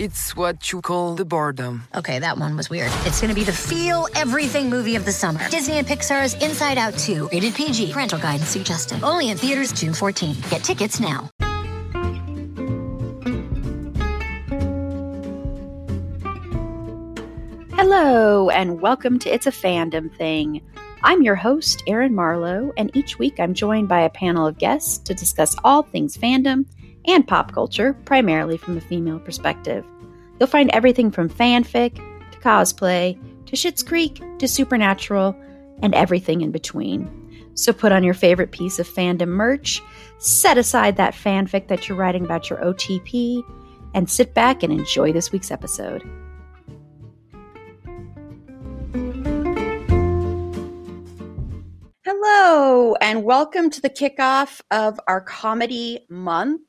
it's what you call the boredom. Okay, that one was weird. It's gonna be the feel everything movie of the summer. Disney and Pixar's Inside Out 2, rated PG. Parental guidance suggested. Only in theaters June 14. Get tickets now. Hello, and welcome to It's a Fandom Thing. I'm your host, Erin Marlowe, and each week I'm joined by a panel of guests to discuss all things fandom and pop culture, primarily from a female perspective. You'll find everything from fanfic to cosplay to Schitt's Creek to Supernatural and everything in between. So put on your favorite piece of fandom merch, set aside that fanfic that you're writing about your OTP, and sit back and enjoy this week's episode. Hello, and welcome to the kickoff of our comedy month.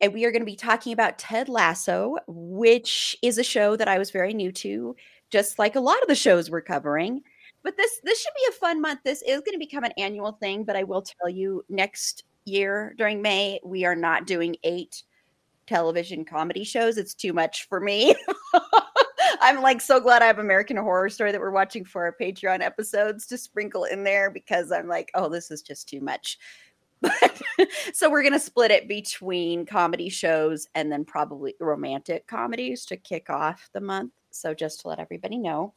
And we are going to be talking about Ted Lasso, which is a show that I was very new to, just like a lot of the shows we're covering. But this this should be a fun month. This is going to become an annual thing, but I will tell you next year during May, we are not doing eight television comedy shows. It's too much for me. I'm like so glad I have American Horror Story that we're watching for our Patreon episodes to sprinkle in there because I'm like, oh, this is just too much. So we're gonna split it between comedy shows and then probably romantic comedies to kick off the month. So just to let everybody know.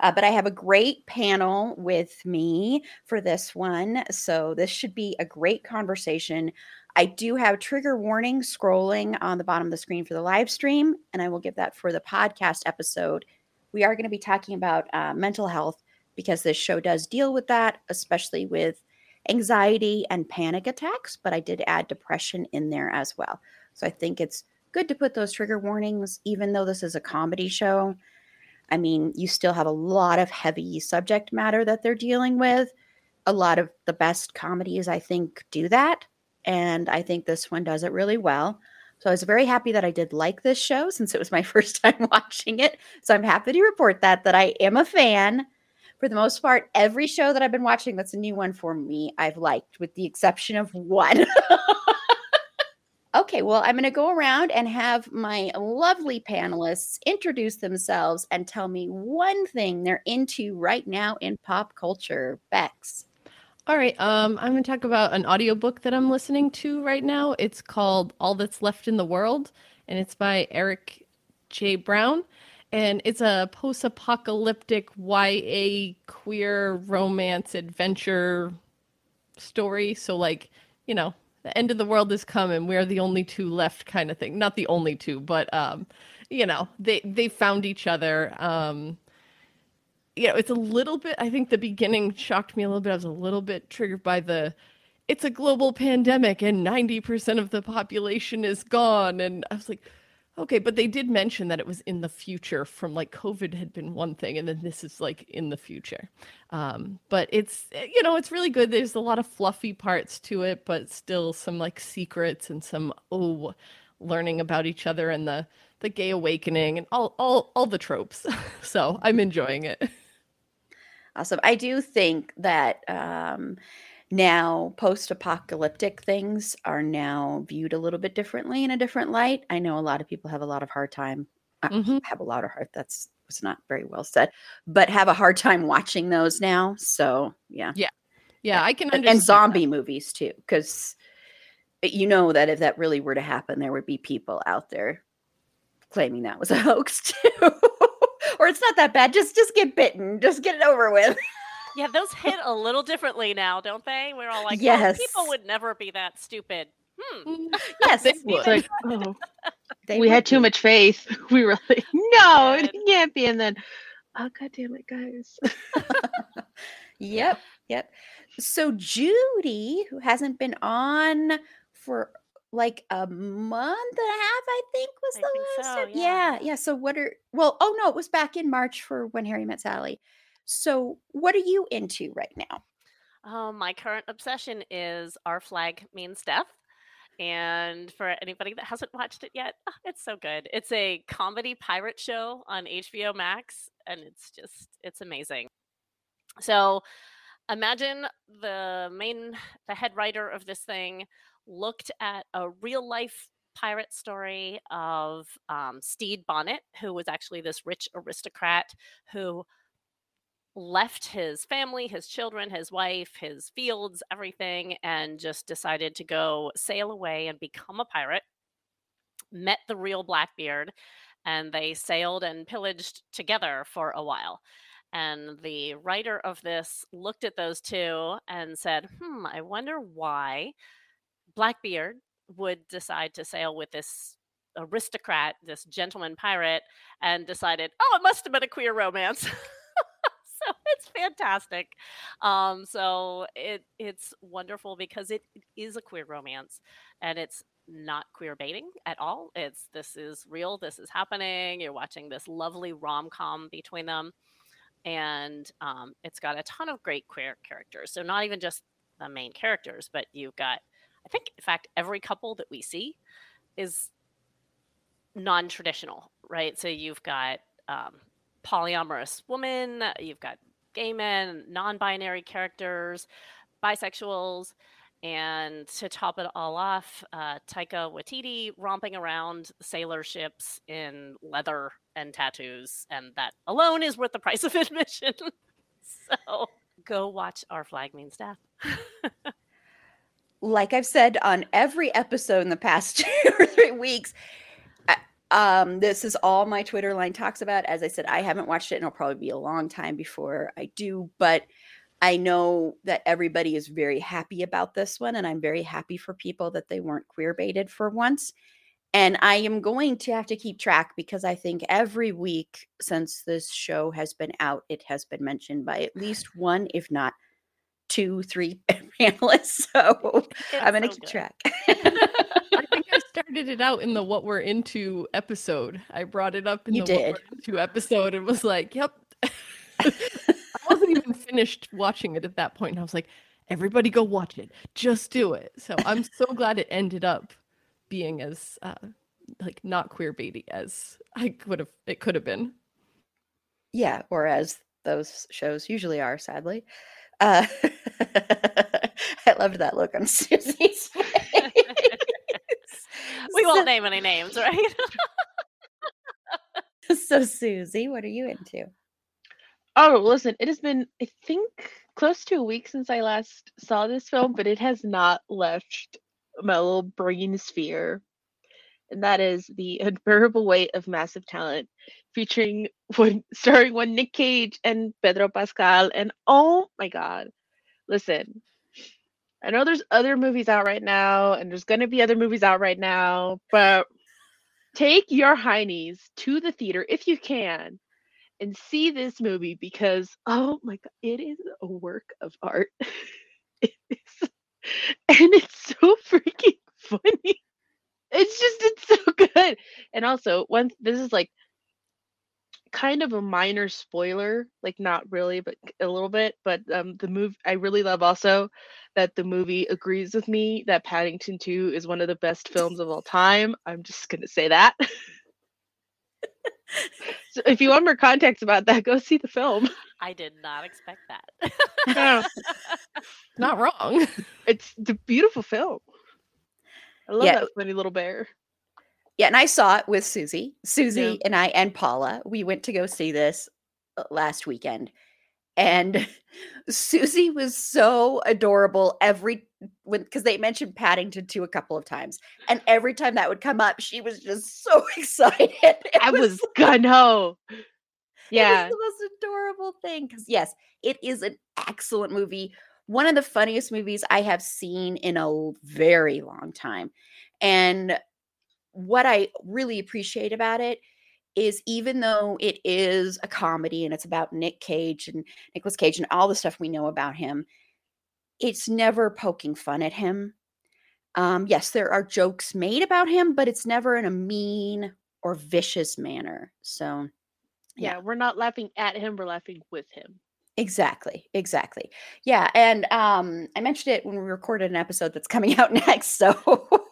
Uh, but I have a great panel with me for this one. So this should be a great conversation. I do have trigger warning scrolling on the bottom of the screen for the live stream, and I will give that for the podcast episode. We are going to be talking about uh, mental health because this show does deal with that, especially with anxiety and panic attacks. But I did add depression in there as well. So I think it's good to put those trigger warnings, even though this is a comedy show. I mean, you still have a lot of heavy subject matter that they're dealing with. A lot of the best comedies, I think, do that and I think this one does it really well. So I was very happy that I did like this show since it was my first time watching it. So I'm happy to report that that I am a fan. For the most part, every show that I've been watching that's a new one for me, I've liked, with the exception of one. okay, well, I'm going to go around and have my lovely panelists introduce themselves and tell me one thing they're into right now in pop culture. Bex. All right. Um, I'm going to talk about an audiobook that I'm listening to right now. It's called All That's Left in the World, and it's by Erik J. Brown. And it's a post apocalyptic YA queer romance adventure story. So, like, you know, the end of the world is coming. We're the only two left, kind of thing. Not the only two, but, um, you know, they, they found each other. Um, you know, it's a little bit, I think the beginning shocked me a little bit. I was a little bit triggered by the, it's a global pandemic and 90% of the population is gone. And I was like, okay, but they did mention that it was in the future from like COVID had been one thing. And then this is like in the future. Um, but it's, you know, it's really good. There's a lot of fluffy parts to it, but still some like secrets and some, oh, learning about each other and the, the gay awakening and all, all, all the tropes. so I'm enjoying it. Awesome. I do think that um, now post-apocalyptic things are now viewed a little bit differently in a different light. I know a lot of people have a lot of hard time. Uh, mm-hmm. Have a lot of hard. That's was not very well said, but have a hard time watching those now. So yeah, yeah, yeah. I can understand. And zombie that. movies too, because you know that if that really were to happen, there would be people out there claiming that was a hoax too or it's not that bad. Just just get bitten. Just get it over with. yeah, those hit a little differently now, don't they? We're all like, yes, oh, people would never be that stupid. Hmm. Mm, yes, they would. Like, oh. we had too much faith. We were like, no, it can't be. And then, oh god damn it, guys. yep, yep. So Judy, who hasn't been on for like a month and a half, I think was I the think last so, time. Yeah. yeah, yeah. So what are well, oh no, it was back in March for when Harry met Sally. So what are you into right now? Um, my current obsession is our flag means death. And for anybody that hasn't watched it yet, oh, it's so good. It's a comedy pirate show on HBO Max, and it's just, it's amazing. So imagine the main, the head writer of this thing looked at a real life pirate story of um, Stede Bonnet, who was actually this rich aristocrat who left his family, his children, his wife, his fields, everything, and just decided to go sail away and become a pirate. Met the real Blackbeard, and they sailed and pillaged together for a while. And the writer of this looked at those two and said, Hmm, I wonder why Blackbeard would decide to sail with this aristocrat, this gentleman pirate, and decided, oh, it must have been a queer romance. fantastic. Um, so it it's wonderful because it, is a queer romance, and it's not queer baiting at all. It's this is real. This is happening. You're watching this lovely rom com between them, and um, it's got a ton of great queer characters. So not even just the main characters, but you've got I think, in fact, every couple that we see is non traditional, right? So you've got um, polyamorous woman, you've got gay men, non binary characters, bisexuals. And to top it all off, uh, Taika Waititi romping around sailor ships in leather and tattoos, and that alone is worth the price of admission. so go watch Our Flag Means Death. like I've said on every episode in the past two or three weeks, um, this is all my Twitter line talks about. As I said, I haven't watched it, and it'll probably be a long time before I do. But I know that everybody is very happy about this one, and I'm very happy for people that they weren't queer baited for once. And I am going to have to keep track because I think every week since this show has been out, it has been mentioned by at least one, if not two, three panelists. So it's I'm going to so keep good. track. I think started it out in the what we're into episode. I brought it up in you the did. what we're into episode and was like, yep. I wasn't even finished watching it at that point. And I was like, everybody go watch it. Just do it. So I'm so glad it ended up being as uh, like not queer baity as I would have it could have been. Yeah, or as those shows usually are, sadly. Uh, I loved that look on Susie's face. We won't name any names, right? so, Susie, what are you into? Oh, listen, it has been, I think, close to a week since I last saw this film, but it has not left my little brain sphere. And that is The Unbearable Weight of Massive Talent, featuring one starring one Nick Cage and Pedro Pascal. And oh my god, listen, I know there's other movies out right now, and there's gonna be other movies out right now, but take your heinies to the theater if you can and see this movie because oh my god, it is a work of art. it is, and it's so freaking funny. It's just it's so good. And also, once this is like kind of a minor spoiler, like not really, but a little bit. But um, the movie I really love also that the movie agrees with me that Paddington 2 is one of the best films of all time. I'm just gonna say that. so if you want more context about that, go see the film. I did not expect that. not wrong. It's the beautiful film. I love yeah. that funny little bear. Yeah, and I saw it with Susie. Susie yeah. and I and Paula. We went to go see this uh, last weekend. And Susie was so adorable every when because they mentioned Paddington too a couple of times. And every time that would come up, she was just so excited. It I was, was gonna. Yeah. It was the most adorable thing. Because yes, it is an excellent movie. One of the funniest movies I have seen in a very long time. And what I really appreciate about it is even though it is a comedy and it's about Nick Cage and Nicolas Cage and all the stuff we know about him, it's never poking fun at him. Um, yes, there are jokes made about him, but it's never in a mean or vicious manner. So, yeah, yeah we're not laughing at him, we're laughing with him. Exactly, exactly. Yeah, and um, I mentioned it when we recorded an episode that's coming out next. So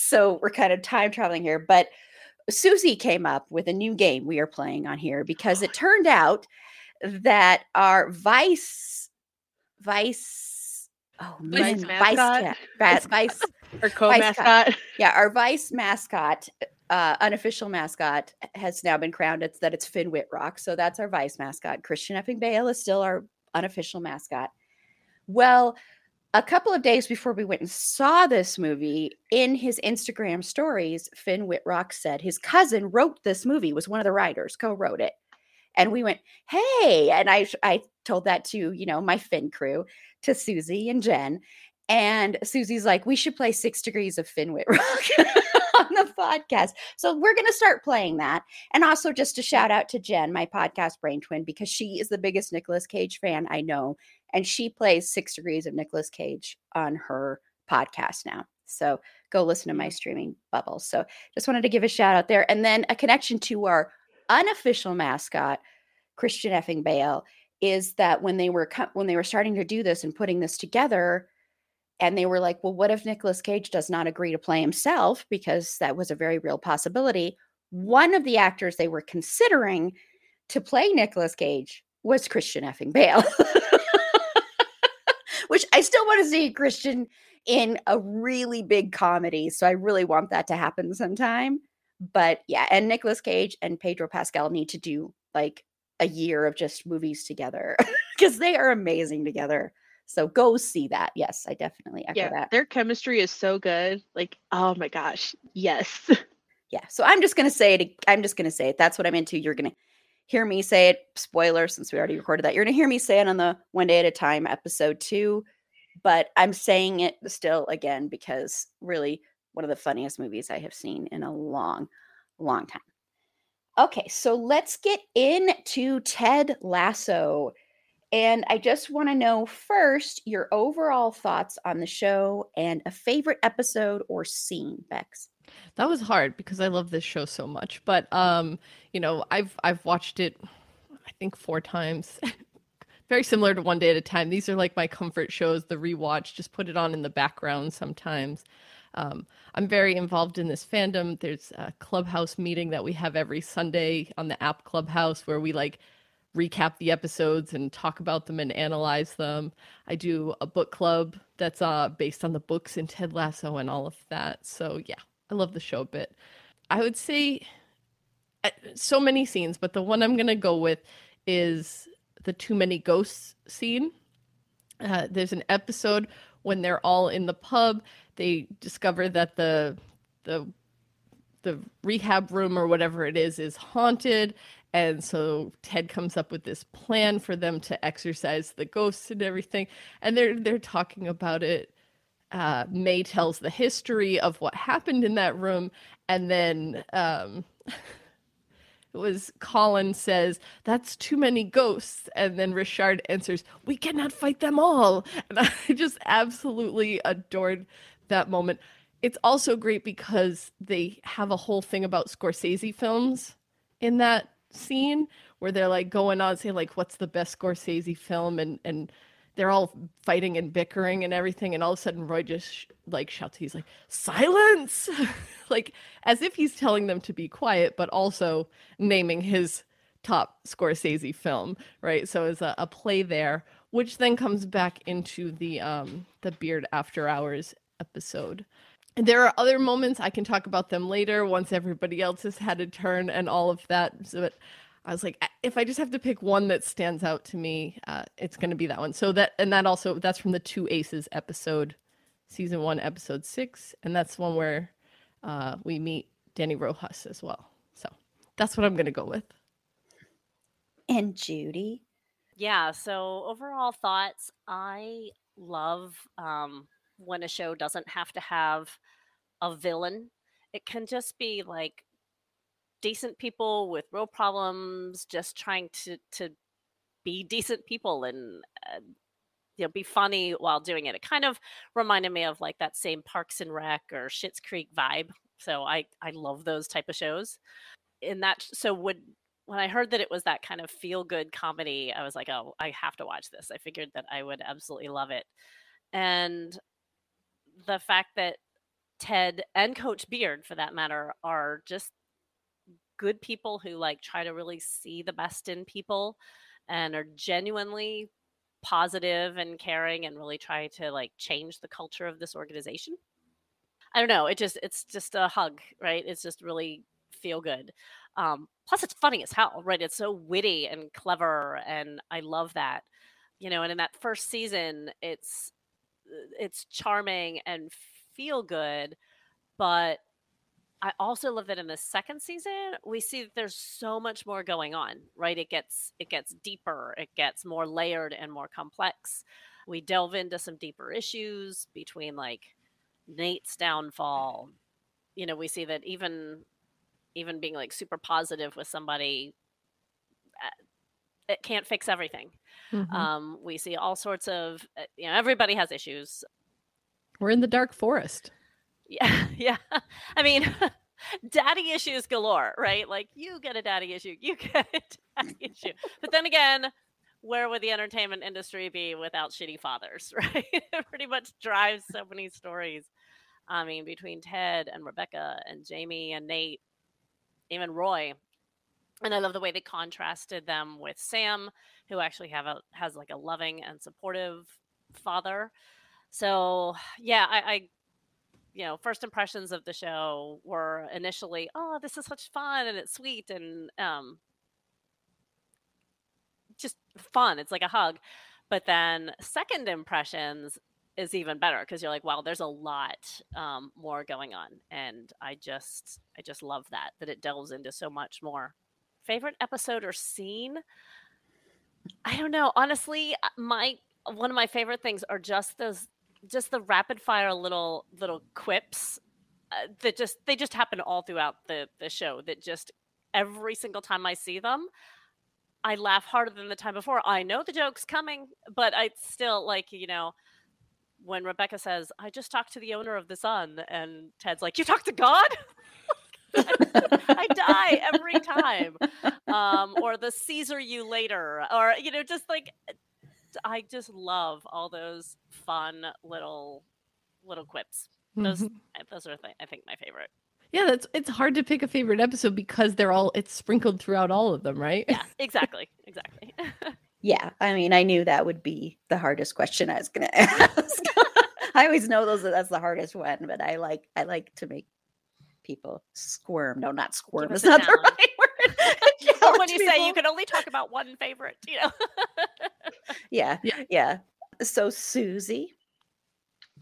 so we're kind of time traveling here. But Susie came up with a new game we are playing on here because it turned out that our vice vice oh Vice man, mascot? cat- vice, vice Or co-mascot. yeah our vice mascot uh unofficial mascot has now been crowned it's that it's finn wittrock so that's our vice mascot christian effing bale is still our unofficial mascot well a couple of days before we went and saw this movie in his instagram stories finn wittrock said his cousin wrote this movie was one of the writers co-wrote it. And we went hey and i i told that to you know my finn crew to susie and jen. And susie's like we should play six degrees of finn wittrock on the podcast. So we're going to start playing that. And also just a shout out to jen my podcast brain twin because she is the biggest Nicolas cage fan i know and she plays six degrees of Nicolas cage on her podcast now. So go listen to my mm. streaming bubbles so just wanted to give a shout out there. And then a connection to our unofficial mascot, Christian effing Bale, is that when they were co- when they were starting to do this and putting this together, and they were like, "Well, what if Nicolas Cage does not agree to play himself?" Because that was a very real possibility. One of the actors they were considering to play Nicolas Cage was Christian effing Bale, I still want to see Christian in a really big comedy. So I really want that to happen sometime but yeah, and Nicolas Cage and Pedro Pascal need to do like a year of just movies together because they are amazing together. So go see that. Yes, I definitely echo Yeah, that. their chemistry is so good. Like, oh my gosh, yes. Yeah. So I'm just gonna say it. I'm just gonna say it. That's what I'm into. You're gonna hear me say it. Spoiler, since we already recorded that. You're gonna hear me say it on the one day at a time episode two. But I'm saying it still again because really one of the funniest movies I have seen in a long, long time. Okay, so let's get into Ted Lasso. And I just want to know first your overall thoughts on the show and a favorite episode or scene, Bex. That was hard because I love this show so much. But um, you know, I've I've watched it I think four times. Very similar to One Day at a Time. These are like my comfort shows, the rewatch, just put it on in the background sometimes. Um, I'm very involved in this fandom. There's a clubhouse meeting that we have every Sunday on the app Clubhouse where we like recap the episodes and talk about them and analyze them. I do a book club that's uh, based on the books in Ted Lasso and all of that. So yeah, I love the show a bit. I would say uh, so many scenes, but the one I'm gonna go with is the too many ghosts scene. Uh, there's an episode when they're all in the pub. They discover that the the the rehab room or whatever it is is haunted and so Ted comes up with this plan for them to exorcise the ghosts and everything and they're they're talking about it uh, Mae tells the history of what happened in that room and then um, it was Colin says that's too many ghosts. And then Richard answers we cannot fight them all. And I just absolutely adored that moment. It's also great because they have a whole thing about Scorsese films in that scene where they're like going on saying like what's the best Scorsese film? And and they're all fighting and bickering and everything and all of a sudden Roy just sh- like shouts he's like silence like as if he's telling them to be quiet but also naming his top Scorsese film right so it's a, a play there which then comes back into the um the beard after hours episode and there are other moments I can talk about them later once everybody else has had a turn and all of that. So but I was like, if I just have to pick one that stands out to me, uh, it's going to be that one. So that and that also that's from the Two Aces episode, season one, episode six, and that's one where uh, we meet Dani Rojas as well. So that's what I'm going to go with. And Judy. Yeah, so overall thoughts, I love um, when a show doesn't have to have a villain. It can just be like decent people with real problems just trying to to be decent people and uh, you know be funny while doing it. It kind of reminded me of like that same Parks and Rec or Schitt's Creek vibe. So I I love those type of shows. And that so would when I heard that it was that kind of feel good comedy, I was like, oh, I have to watch this. I figured that I would absolutely love it. And the fact that Ted and Coach Beard, for that matter, are just good people who like try to really see the best in people and are genuinely positive and caring and really try to like change the culture of this organization. I don't know. It just it's just a hug, right? It's just really feel good. Um, plus, it's funny as hell, right? It's so witty and clever, and I love that. You know, and in that first season, it's uh, it's charming and feel good, but I also love that in the second season we see that there's so much more going on, right? It gets it gets deeper, it gets more layered and more complex. We delve into some deeper issues between like Nate's downfall. You know, we see that even even being like super positive with somebody uh, it can't fix everything. Mm-hmm. Um, we see all sorts of uh, you know everybody has issues. We're in the dark forest. Yeah, yeah. I mean, daddy issues galore, right? Like you get a daddy issue, you get a daddy issue. But then again, where would the entertainment industry be without shitty fathers, right? it pretty much drives so many stories. I mean, between Ted and Rebecca and Jamie and Nate, even Roy. And I love the way they contrasted them with Sam, who actually have a has like a loving and supportive father. So yeah, I, I you know, first impressions of the show were initially, oh, this is such fun and it's sweet and um, just fun. It's like a hug. But then second impressions is even better because you're like, wow, there's a lot um, more going on, and I just, I just love that that it delves into so much more. Favorite episode or scene? I don't know. Honestly, uh, my one of my favorite things are just those just the rapid fire little little quips uh, that just they just happen all throughout the the show that just every single time I see them I laugh harder than the time before. I know the joke's coming, but I still like, you know, when Rebecca says, I just talked to the owner of the Sun, and Ted's like, You talked to God? I die every time. Um, or the Caesar you later, or, you know, just like I just love all those fun little little quips. Those mm-hmm. Those are th- I think my favorite. Yeah, that's it's hard to pick a favorite episode because they're all it's sprinkled throughout all of them, right? Yeah, exactly. exactly. yeah, I mean, I knew that would be the hardest question I was going to ask. I always know those that's the hardest one, but I like I like to make people squirm. No, not squirm. It's not the right word. When you people. say you can only talk about one favorite, you know. yeah, yeah, yeah. So Susie.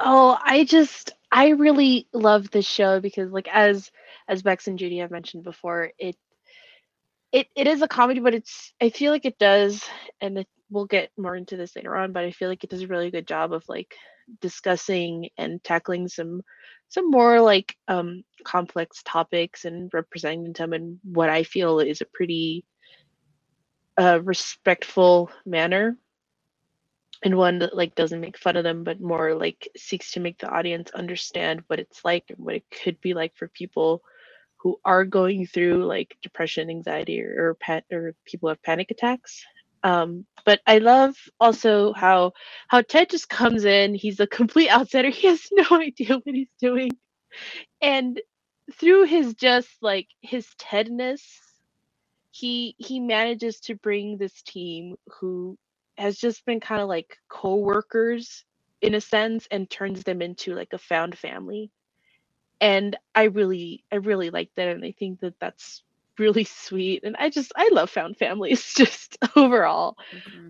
Oh, I just I really love this show because like as as Bex and Judy have mentioned before, it it it is a comedy, but it's I feel like it does, and it, we'll get more into this later on, but I feel like it does a really good job of like discussing and tackling some some more like um complex topics and representing them in what I feel is a pretty uh respectful manner. And one that like doesn't make fun of them but more like seeks to make the audience understand what it's like and what it could be like for people who are going through like depression anxiety or or, pet, or people have panic attacks um, but I love also how how Ted just comes in. He's a complete outsider. He has no idea what he's doing, and through his just like his Tedness, he he manages to bring this team who has just been kind of like co-workers in a sense and turns them into like a found family and i really i really like that and i think that that's really sweet and i just i love found families just overall mm-hmm.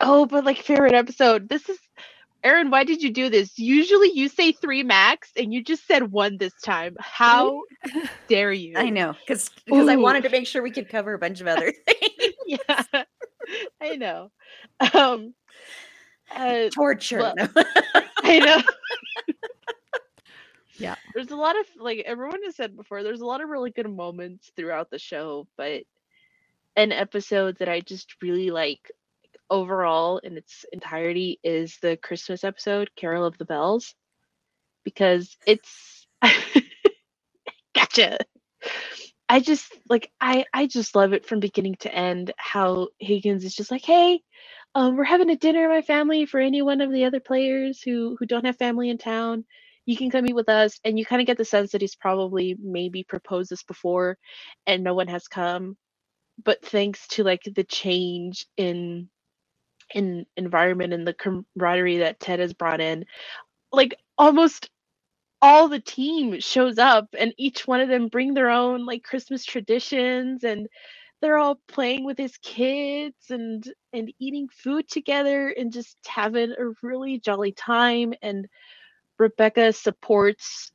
oh but like favorite episode this is Erin, why did you do this? Usually you say three max and you just said one this time. How dare you? I know, because because I wanted to make sure we could cover a bunch of other things. yeah. I know. Um uh, torture. Well, I know. Yeah. There's a lot of like everyone has said before, there's a lot of really good moments throughout the show, but an episode that I just really like overall in its entirety is the Christmas episode, Carol of the Bells. Because it's gotcha. I just like I I just love it from beginning to end how Higgins is just like, hey, um, we're having a dinner my family for any one of the other players who who don't have family in town you can come meet with us and you kind of get the sense that he's probably maybe proposed this before and no one has come. But thanks to like the change in in environment and the camaraderie that ted has brought in like almost all the team shows up and each one of them bring their own like christmas traditions and they're all playing with his kids and and eating food together and just having a really jolly time and rebecca supports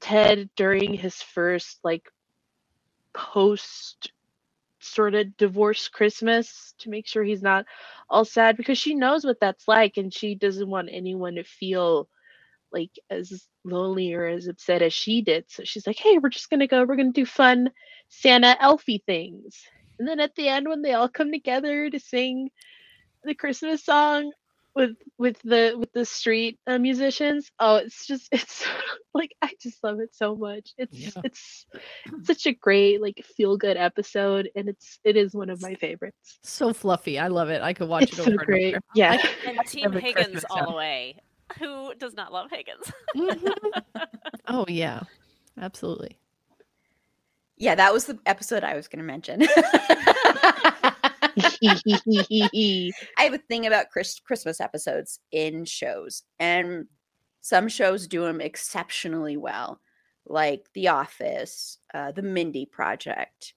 ted during his first like post sort of divorce christmas to make sure he's not all sad because she knows what that's like and she doesn't want anyone to feel like as lonely or as upset as she did. So she's like, hey, we're just gonna go, we're gonna do fun Santa elfie things. And then at the end when they all come together to sing the Christmas song with with the with the street uh, musicians, oh it's just it's like I just love it so much. It's Yeah. it's such a great like feel good episode and it's it is one of my favorites. So fluffy. I love it. I could watch It's it so over and great. over. Yeah. And Team Every Higgins Christmas all the way. Who does not love Higgins? Mhm. oh yeah, absolutely. Yeah, that was the episode I was going to mention. I have a thing about Chris- Christmas episodes in shows, and some shows do them exceptionally well, like The Office, uh, The Mindy Project,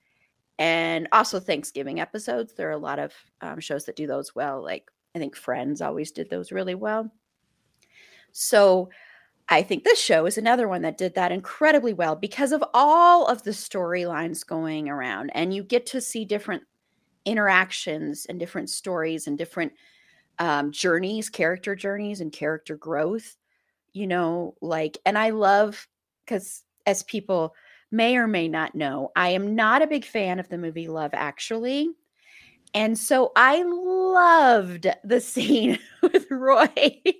and also Thanksgiving episodes. There are a lot of um, shows that do those well. Like I think Friends always did those really well. So I think this show is another one that did that incredibly well because of all of the storylines going around, and you get to see different interactions and different stories and different um, journeys, character journeys, and character growth. You know, like, and I love because as people may or may not know, I am not a big fan of the movie Love Actually. And so I loved the scene with Roy and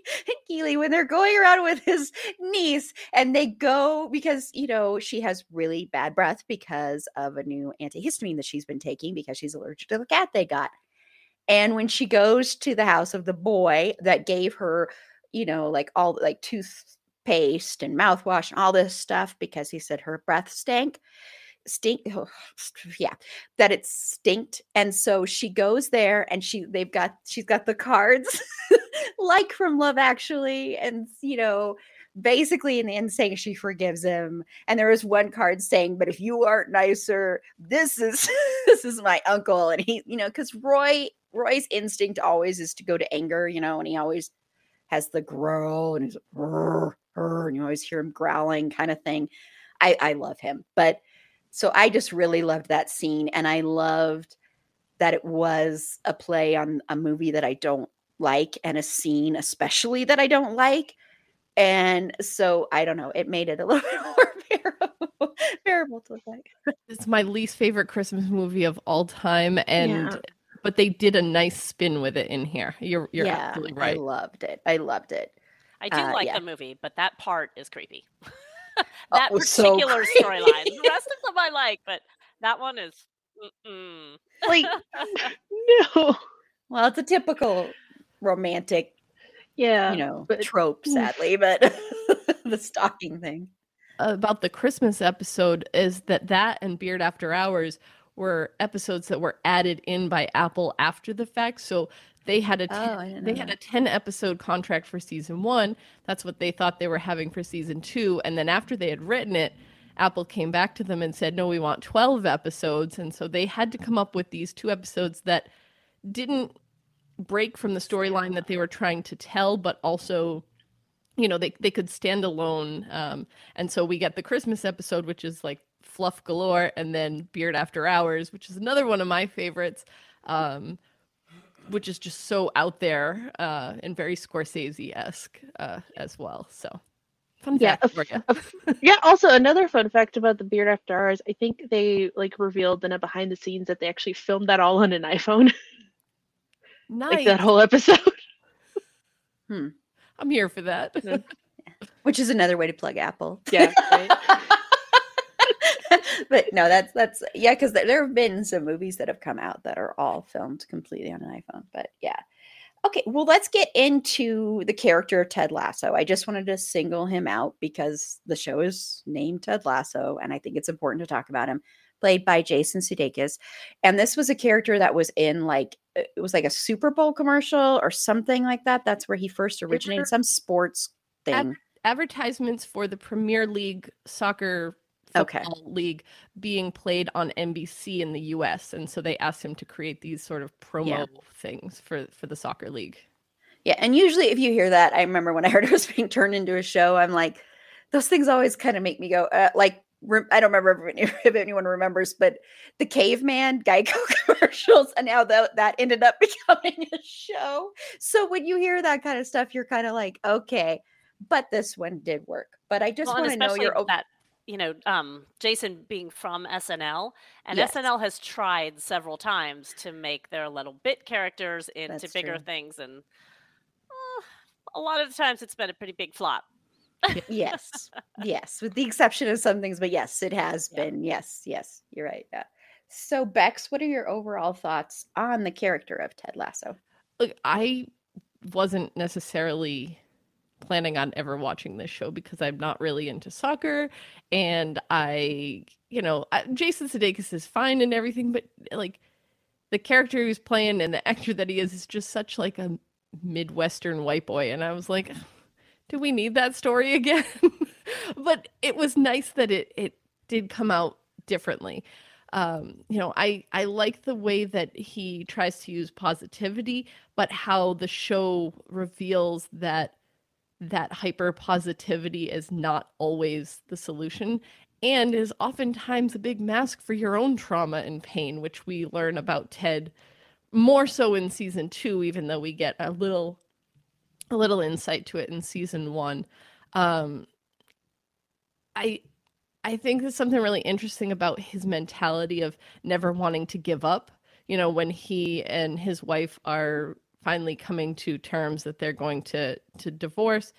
Keely when they're going around with his niece and they go because, you know, she has really bad breath because of a new antihistamine that she's been taking because she's allergic to the cat they got. And when she goes to the house of the boy that gave her, you know, like all like toothpaste and mouthwash and all this stuff because he said her breath stank, stink, oh, yeah, that it stinked. And so she goes there and she they've got she's got the cards like from Love Actually, and you know, basically in the end saying she forgives him. And there was one card saying, "But if you aren't nicer, this is this is my uncle." And he, you know, because Roy Roy's instinct always is to go to anger, you know, and he always has the growl and he's and you always hear him growling kind of thing. I I love him, but so I just really loved that scene, and I loved that it was a play on a movie that I don't like and a scene especially that I don't like. And so I don't know, it made it a little bit more bearable, bearable to like. It's my least favorite Christmas movie of all time, and Yeah. but they did a nice spin with it in here. You're you're yeah, absolutely I loved it. I loved it. I do Uh, like yeah. the movie, but that part is creepy. That it was so particular creepy. storyline. The rest of them I like, but that one is. Mm-mm. Like no. Well, it's a typical romantic, Yeah. you know, but- trope, oof. sadly, but the stalking thing. About the Christmas episode is that that and Beard After Hours were episodes that were added in by Apple after the fact. So they had a Oh, ten, they know had a 10 episode contract for season 1. That's what they thought they were having for season 2 and then after they had written it Apple came back to them and said, "No, we want 12 episodes." And so they had to come up with these two episodes that didn't break from the storyline that they were trying to tell, but also, you know, they, they could stand alone. Um, and so we get the Christmas episode, which is like fluff galore, and then Beard After Hours, which is another one of my favorites, um, which is just so out there uh, and very Scorsese esque uh, as well. So, fun Yeah, fact a for you. a f- yeah. Also, another fun fact about the Beard After Hours, I think they like revealed in a behind the scenes that they actually filmed that all on an iPhone, Nice. like that whole episode. hmm. I'm here for that. Which is another way to plug Apple. yeah. Right? but no, that's that's yeah, because there, have been some movies that have come out that are all filmed completely on an iPhone. But yeah, Okay, well, let's get into the character of Ted Lasso. I just wanted to single him out because the show is named Ted Lasso, and I think it's important to talk about him. Played by Jason Sudeikis, and this was a character that was in like uh, it was like a Super Bowl commercial or something like that. That's where he first originated, some sports thing. Ad- advertisements for the Premier League soccer Okay. league being played on NBC in the US and so they asked him to create these sort of promo Yeah. things for for the soccer league. Yeah, and usually if you hear that, I remember when I heard it was being turned into a show, I'm like, those things always kind of make me go, uh, like, re- I don't remember if, any- if anyone remembers, but the caveman Geico commercials, and now that that ended up becoming a show. So when you hear that kind of stuff, you're kind of like, okay, but this one did work. But I just Well, want to know your op- that you know um jason being from snl and Yes. snl has tried several times to make their little bit characters into That's bigger true. things and uh, a lot of the times it's been a pretty big flop yes, yes, with the exception of some things, but yes, it has Yeah. been. Yes, yes, you're right. Yeah. So Bex, what are your overall thoughts on the character of Ted Lasso? Look, I wasn't necessarily planning on ever watching this show because I'm not really into soccer and I, you know, Jason Sudeikis is fine and everything but like the character he was playing and the actor that he is is just such like a midwestern white boy and I was like do we need that story again? but it was nice that it it did come out differently. Um, you know, I I like the way that he tries to use positivity, but how the show reveals that that hyper positivity is not always the solution and is oftentimes a big mask for your own trauma and pain, which we learn about Ted more so in season two, even though we get a little a little insight to it in season one. Um, I I think there's something really interesting about his mentality of never wanting to give up. You know, when he and his wife are finally coming to terms that they're going to to divorce,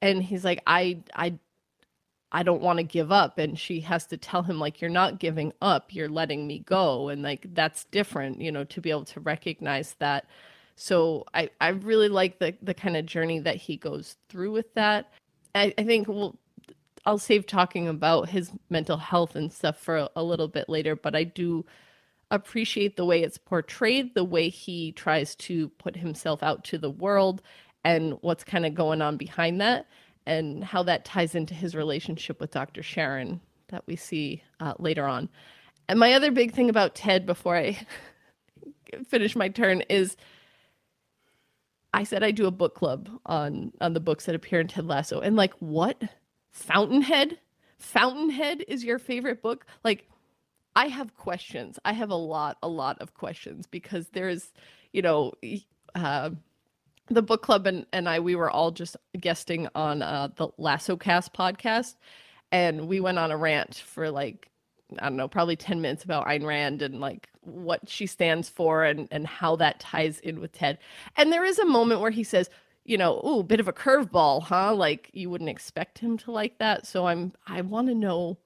and he's like, I I I don't want to give up. And she has to tell him, like, you're not giving up, you're letting me go. And like that's different, you know, to be able to recognize that. So I, I really like the the kind of journey that he goes through with that. I, I think we'll I'll save talking about his mental health and stuff for a, a little bit later, but I do appreciate the way it's portrayed, the way he tries to put himself out to the world and what's kind of going on behind that and how that ties into his relationship with Dr. Sharon that we see uh, later on. And my other big thing about Ted before I finish my turn is I said I do a book club on on the books that appear in Ted Lasso and like what Fountainhead Fountainhead is your favorite book like I have questions I have a lot a lot of questions because there's you know uh, the book club and, and I we were all just guesting on uh, the Lasso Cast podcast and we went on a rant for like I don't know, probably 10 minutes about Ayn Rand and like what she stands for and, and how that ties in with Ted. And there is a moment where he says, you know, ooh, bit of a curveball, huh? Like you wouldn't expect him to like that. So I'm I want to know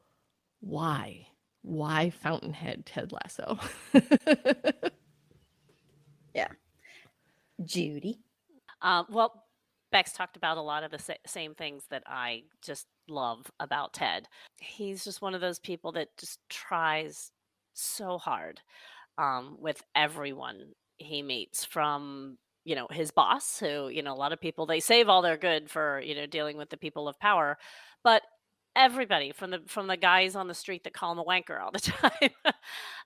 why. Why Fountainhead Ted Lasso? Yeah. Judy. Um, well, Bex talked about a lot of the sa- same things that I just love about Ted. He's just one of those people that just tries so hard um, with everyone he meets, from you know his boss, who you know a lot of people they save all their good for you know dealing with the people of power, but everybody from the from the guys on the street that call him a wanker all the time.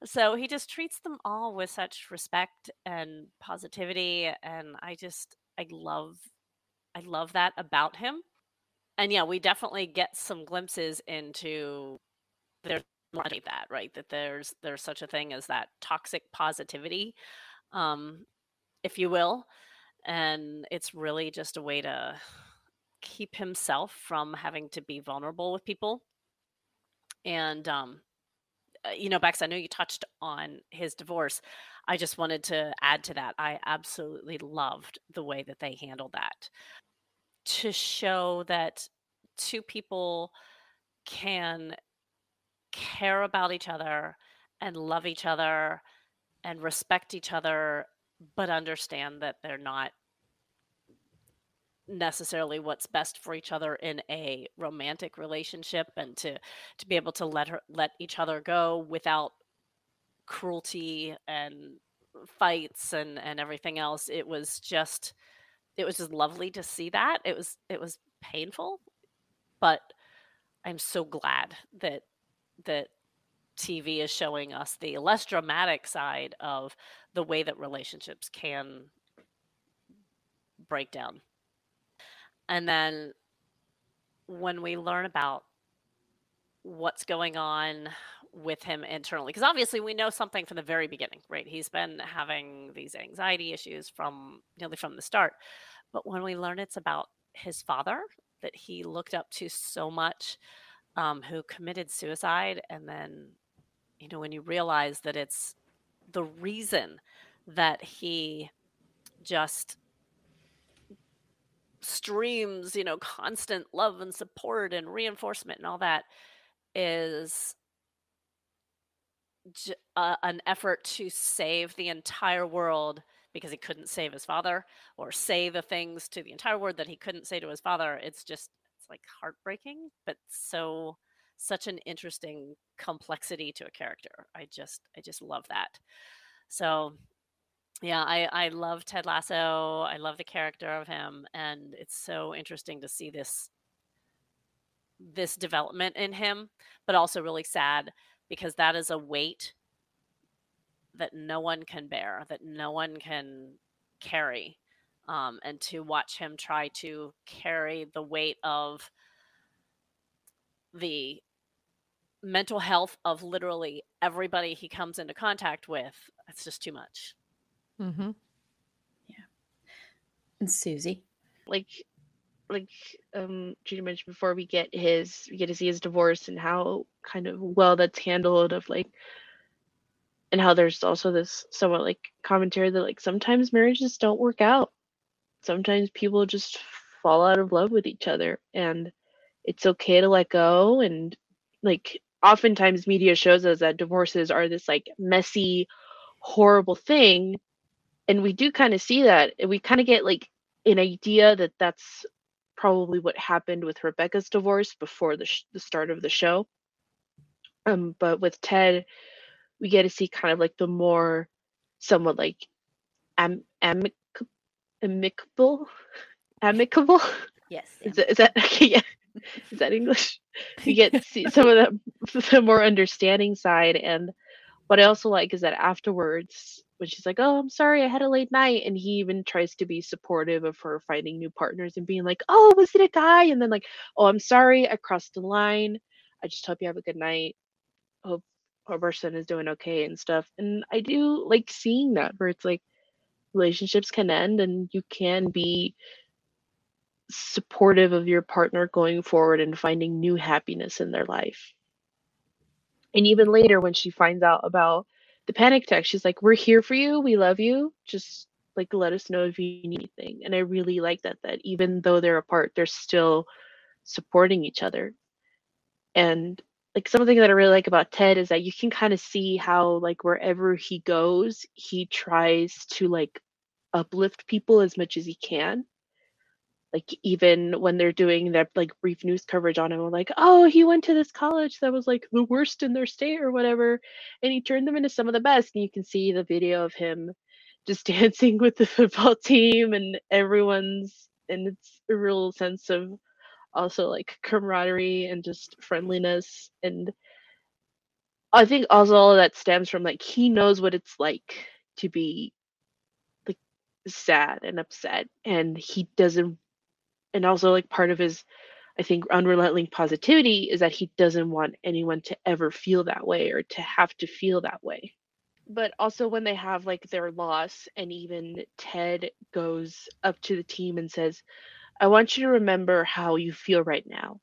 so he just treats them all with such respect and positivity, and I just I love I love that about him. And yeah, we definitely get some glimpses into there's more that, right? That there's there's such a thing as that toxic positivity, um, if you will. And it's really just a way to keep himself from having to be vulnerable with people. And um, uh, you know, Bex, I know you touched on his divorce. I just wanted to add to that. I absolutely loved the way that they handled that to show that two people can care about each other and love each other and respect each other, but understand that they're not necessarily what's best for each other in a romantic relationship and to to be able to let her let each other go without cruelty and fights and and everything else. It was just it was just lovely to see that. It was it was painful but i'm so glad that that tv is showing us the less dramatic side of the way that relationships can break down and then when we learn about what's going on with him internally because obviously we know something from the very beginning right? He's been having these anxiety issues from nearly from the start. But when we learn it's about his father that he looked up to so much um, who committed suicide and then you know when you realize that it's the reason that he just streams you know constant love and support and reinforcement and all that is j- uh, an effort to save the entire world because he couldn't save his father or say the things to the entire world that he couldn't say to his father. It's just it's like heartbreaking but so such an interesting complexity to a character. I just i just love that. So yeah i i love ted lasso i love the character of him and it's so interesting to see this this development in him but also really sad because that is a weight that no one can bear, that no one can carry. Um, and to watch him try to carry the weight of the mental health of literally everybody he comes into contact with, it's just too much. Mm-hmm. Yeah. And Susie. like like um Judy mentioned before we get his we get to see his divorce and how kind of well that's handled of like and how there's also this somewhat like commentary that like sometimes marriages don't work out. Sometimes people just fall out of love with each other and it's okay to let go and like oftentimes media shows us that divorces are this like messy horrible thing and we do kind of see that and we kind of get like an idea that that's probably what happened with Rebecca's divorce before the, sh- the start of the show. Um, but with Ted, we get to see kind of like the more somewhat like am- amic- amicable, amicable. Yes. Is that, is that okay? Yeah. Is that English? You get to see some of the, the more understanding side. And what I also like is that afterwards, when she's like, "Oh, I'm sorry, I had a late night," and he even tries to be supportive of her finding new partners and being like, "Oh, was it a guy?" And then like, "Oh, I'm sorry, I crossed the line. I just hope you have a good night. Hope hope our son is doing okay and stuff." And I do like seeing that where it's like relationships can end and you can be supportive of your partner going forward and finding new happiness in their life. And even later, when she finds out about the panic attack, she's like, We're here for you. We love you. Just like let us know if you need anything. And I really like that, that even though they're apart, they're still supporting each other. And like something that I really like about Ted is that you can kind of see how like wherever he goes, he tries to like uplift people as much as he can like even when they're doing their like brief news coverage on him like oh he went to this college that was like the worst in their state or whatever and he turned them into some of the best and you can see the video of him just dancing with the football team and everyone's and it's a real sense of also like camaraderie and just friendliness and i think also all of that stems from like he knows what it's like to be like sad and upset and he doesn't and also like part of his i think unrelenting positivity is that he doesn't want anyone to ever feel that way or to have to feel that way. But also when they have like their loss and even ted goes up to the team and says i want you to remember how you feel right now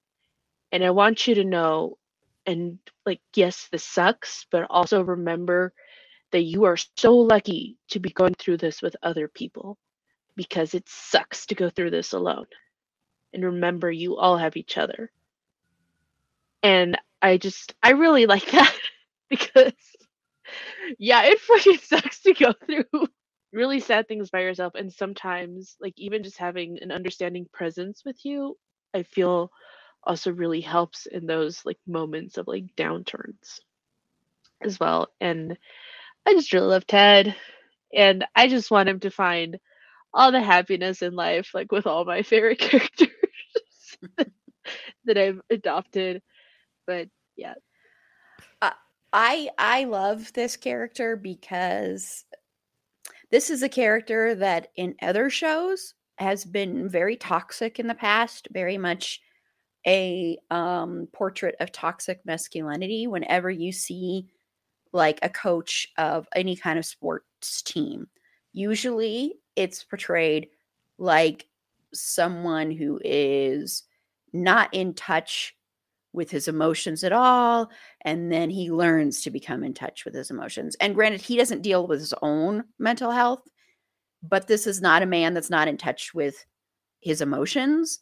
and i want you to know and like yes this sucks but also remember that you are so lucky to be going through this with other people because it sucks to go through this alone and remember you all have each other. And I just I really like that because yeah, it fucking sucks to go through really sad things by yourself. And sometimes like even just having an understanding presence with you i feel also really helps in those like moments of like downturns as well. And i just really love ted. And i just want him to find all the happiness in life like with all my favorite characters that i've adopted but yeah I I love this character because this is a character that in other shows has been very toxic in the past, very much a um, portrait of toxic masculinity. Whenever you see like a coach of any kind of sports team, usually it's portrayed like someone who is not in touch with his emotions at all and then he learns to become in touch with his emotions. And granted he doesn't deal with his own mental health but this is not a man that's not in touch with his emotions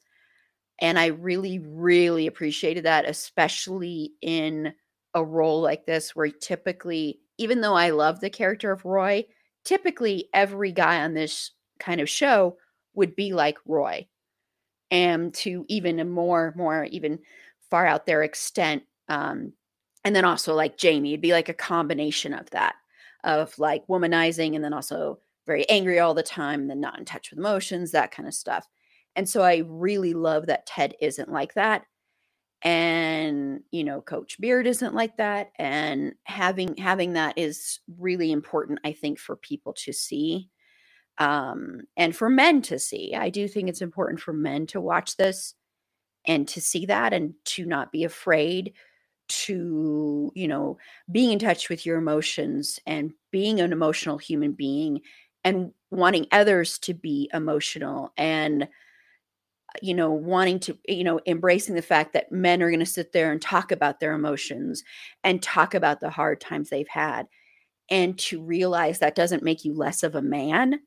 and i really really appreciated that especially in a role like this where typically even though i love the character of roy typically every guy on this kind of show would be like roy and to even a more more even far out their extent. Um, and then also like Jamie, it'd be like a combination of that, of like womanizing and then also very angry all the time, then not in touch with emotions, that kind of stuff. And so I really love that Ted isn't like that. And you know, Coach Beard isn't like that. And having having that is really important, I think, for people to see. Um, and for men to see. I do think it's important for men to watch this and to see that and to not be afraid to you know being in touch with your emotions and being an emotional human being and wanting others to be emotional and you know wanting to you know embracing the fact that men are going to sit there and talk about their emotions and talk about the hard times they've had and to realize that doesn't make you less of a man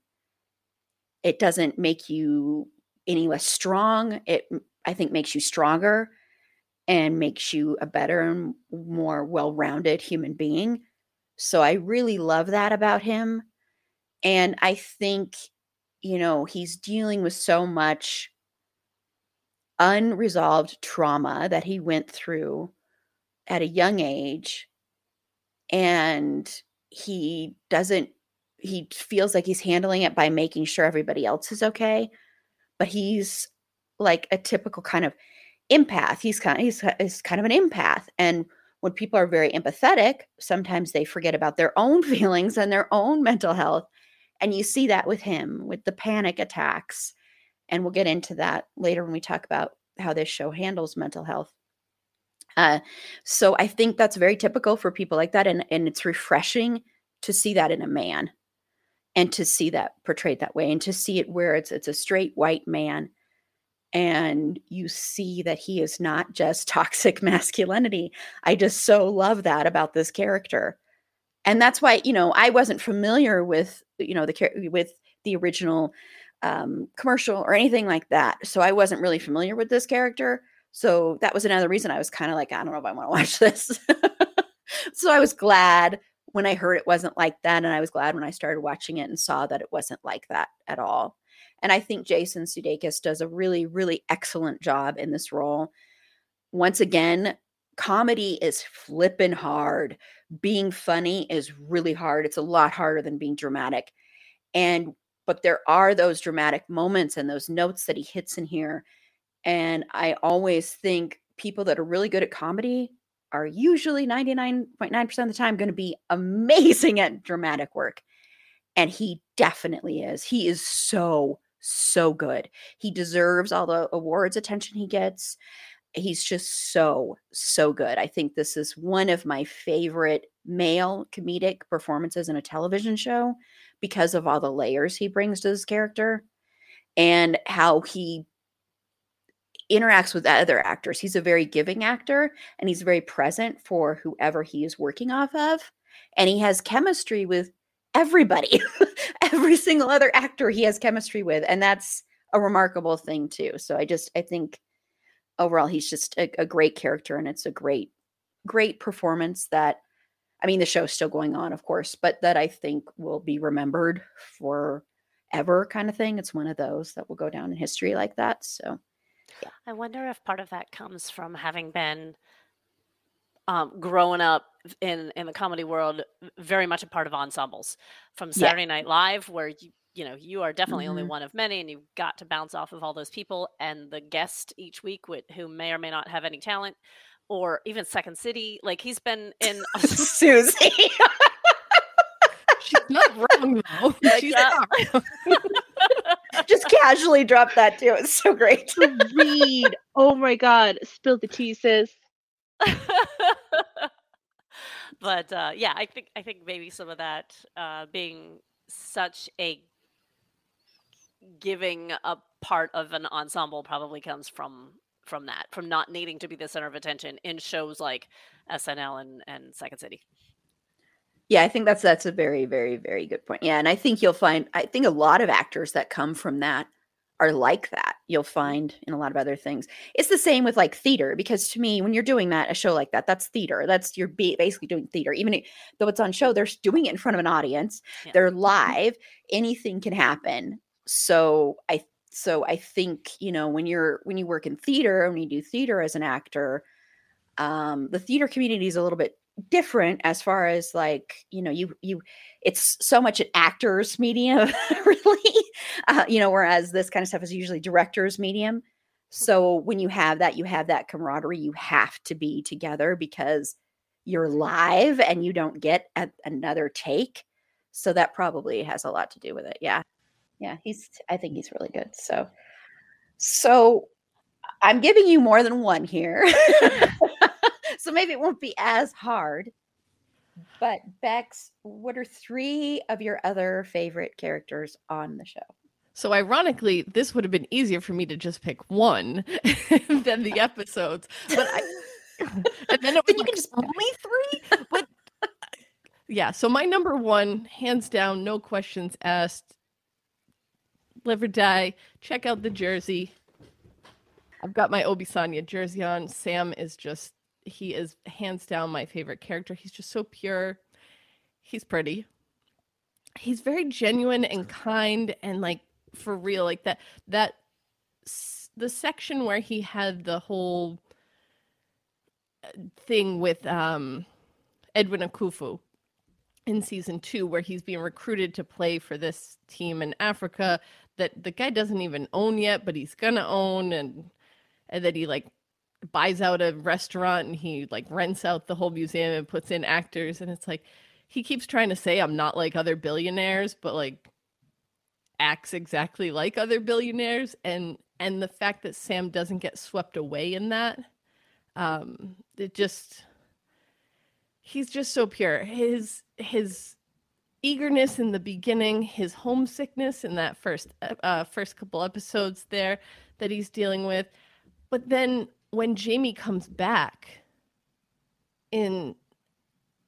it doesn't make you any less strong it I think makes you stronger and makes you a better and more well rounded human being. So I really love that about him. And I think, you know, he's dealing with so much unresolved trauma that he went through at a young age. And he doesn't, he feels like he's handling it by making sure everybody else is okay. But he's like a typical kind of empath. He's kind of he's, he's kind of an empath, and when people are very empathetic, sometimes they forget about their own feelings and their own mental health. And you see that with him with the panic attacks. And we'll get into that later when we talk about how this show handles mental health. Uh, so I think that's very typical for people like that. And, and it's refreshing to see that in a man and to see that portrayed that way and to see it where it's it's a straight white man and you see that he is not just toxic masculinity. I just so love that about this character. And that's why, you know, I wasn't familiar with, you know, the with the original um, commercial or anything like that. So I wasn't really familiar with this character. So that was another reason I was kind of like, I don't know if I want to watch this. so I was glad when I heard it wasn't like that. And I was glad when I started watching it and saw that it wasn't like that at all. And I think Jason Sudeikis does a really, really excellent job in this role. Once again, comedy is flipping hard. Being funny is really hard. It's a lot harder than being dramatic. And but there are those dramatic moments and those notes that he hits in here. And I always think people that are really good at comedy are usually 99.9% of the time going to be amazing at dramatic work. And he definitely is. He is so so good. He deserves all the awards attention he gets. He's just so, so good. I think this is one of my favorite male comedic performances in a television show because of all the layers he brings to his character and how he interacts with other actors. He's a very giving actor and he's very present for whoever he is working off of. And he has chemistry with everybody, every single other actor he has chemistry with. And that's a remarkable thing, too. So I just, I think overall, he's just a, a great character and it's a great, great performance that I mean, the show's still going on, of course, but that I think will be remembered forever kind of thing. It's one of those that will go down in history like that. So, I wonder if part of that comes from having been um, growing up in in the comedy world, very much a part of ensembles from yeah. Saturday Night Live, where you you know you are definitely only hmm one of many, and you've got to bounce off of all those people and the guest each week with, who may or may not have any talent, or even Second City. Like he's been in, Susie. She's not wrong though. like She's yeah. not wrong. Just casually dropped that too. It's so great. To read. Oh my god. Spill the tea, sis. but uh, yeah, I think I think maybe some of that uh, being such a giving a part of an ensemble probably comes from from that from not needing to be the center of attention in shows like SNL and and Second City. Yeah, I think that's that's a very, very, very good point. Yeah, and I think you'll find I think a lot of actors that come from that are like that. You'll find in a lot of other things. It's the same with like theater because to me, when you're doing that, a show like that, that's theater. That's you're ba- basically doing theater. Even though it's on show, they're doing it in front of an audience. Yeah. They're live. Anything can happen. So I so I think you know when you're when you work in theater when you do theater as an actor, um, the theater community is a little bit different as far as like you know you you it's so much an actors medium really uh, you know whereas this kind of stuff is usually directors medium. So when you have that you have that camaraderie you have to be together because you're live and you don't get a, another take. So that probably has a lot to do with it yeah. Yeah he's i think he's really good so. So i'm giving you more than one here so maybe it won't be as hard but bex what are three of your other favorite characters on the show So ironically, this would have been easier for me to just pick one than the episodes. But I and then it Then you like, can just- only three? But yeah, so my number one, hands down, no questions asked. Live or die. Check out the jersey. I've got my Obisanya jersey on. Sam is just he is hands down my favorite character. He's just so pure. He's pretty. He's very genuine and kind and like for real like that that the section where he had the whole uh, thing with um Edwin Akufo in season 2 where he's being recruited to play for this team in Africa that the guy doesn't even own yet but he's going to own and and that he like buys out a restaurant and he like rents out the whole museum and puts in actors and it's like he keeps trying to say I'm not like other billionaires but like acts exactly like other billionaires and and the fact that Sam doesn't get swept away in that um it just he's just so pure. His his eagerness in the beginning his homesickness in that first uh first couple episodes there that he's dealing with but then when Jamie comes back in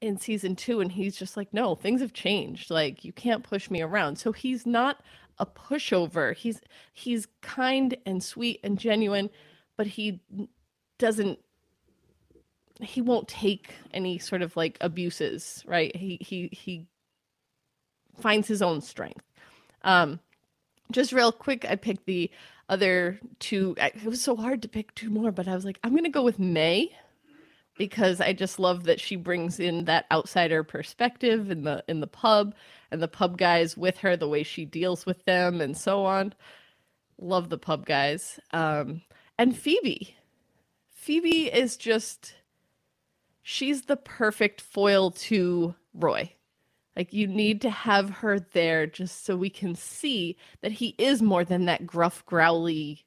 in season 2 and he's just like no things have changed. Like you can't push me around. So he's not a pushover. He's he's kind and sweet and genuine but he doesn't he won't take any sort of like abuses right? He he he finds his own strength. Um just real quick i picked the other two it was so hard to pick two more but i was like i'm gonna go with Mae because i just love that she brings in that outsider perspective in the in the pub and the pub guys with her the way she deals with them and so on. Love the pub guys. Um and phoebe phoebe is just she's the perfect foil to roy like you need to have her there just so we can see that he is more than that gruff, growly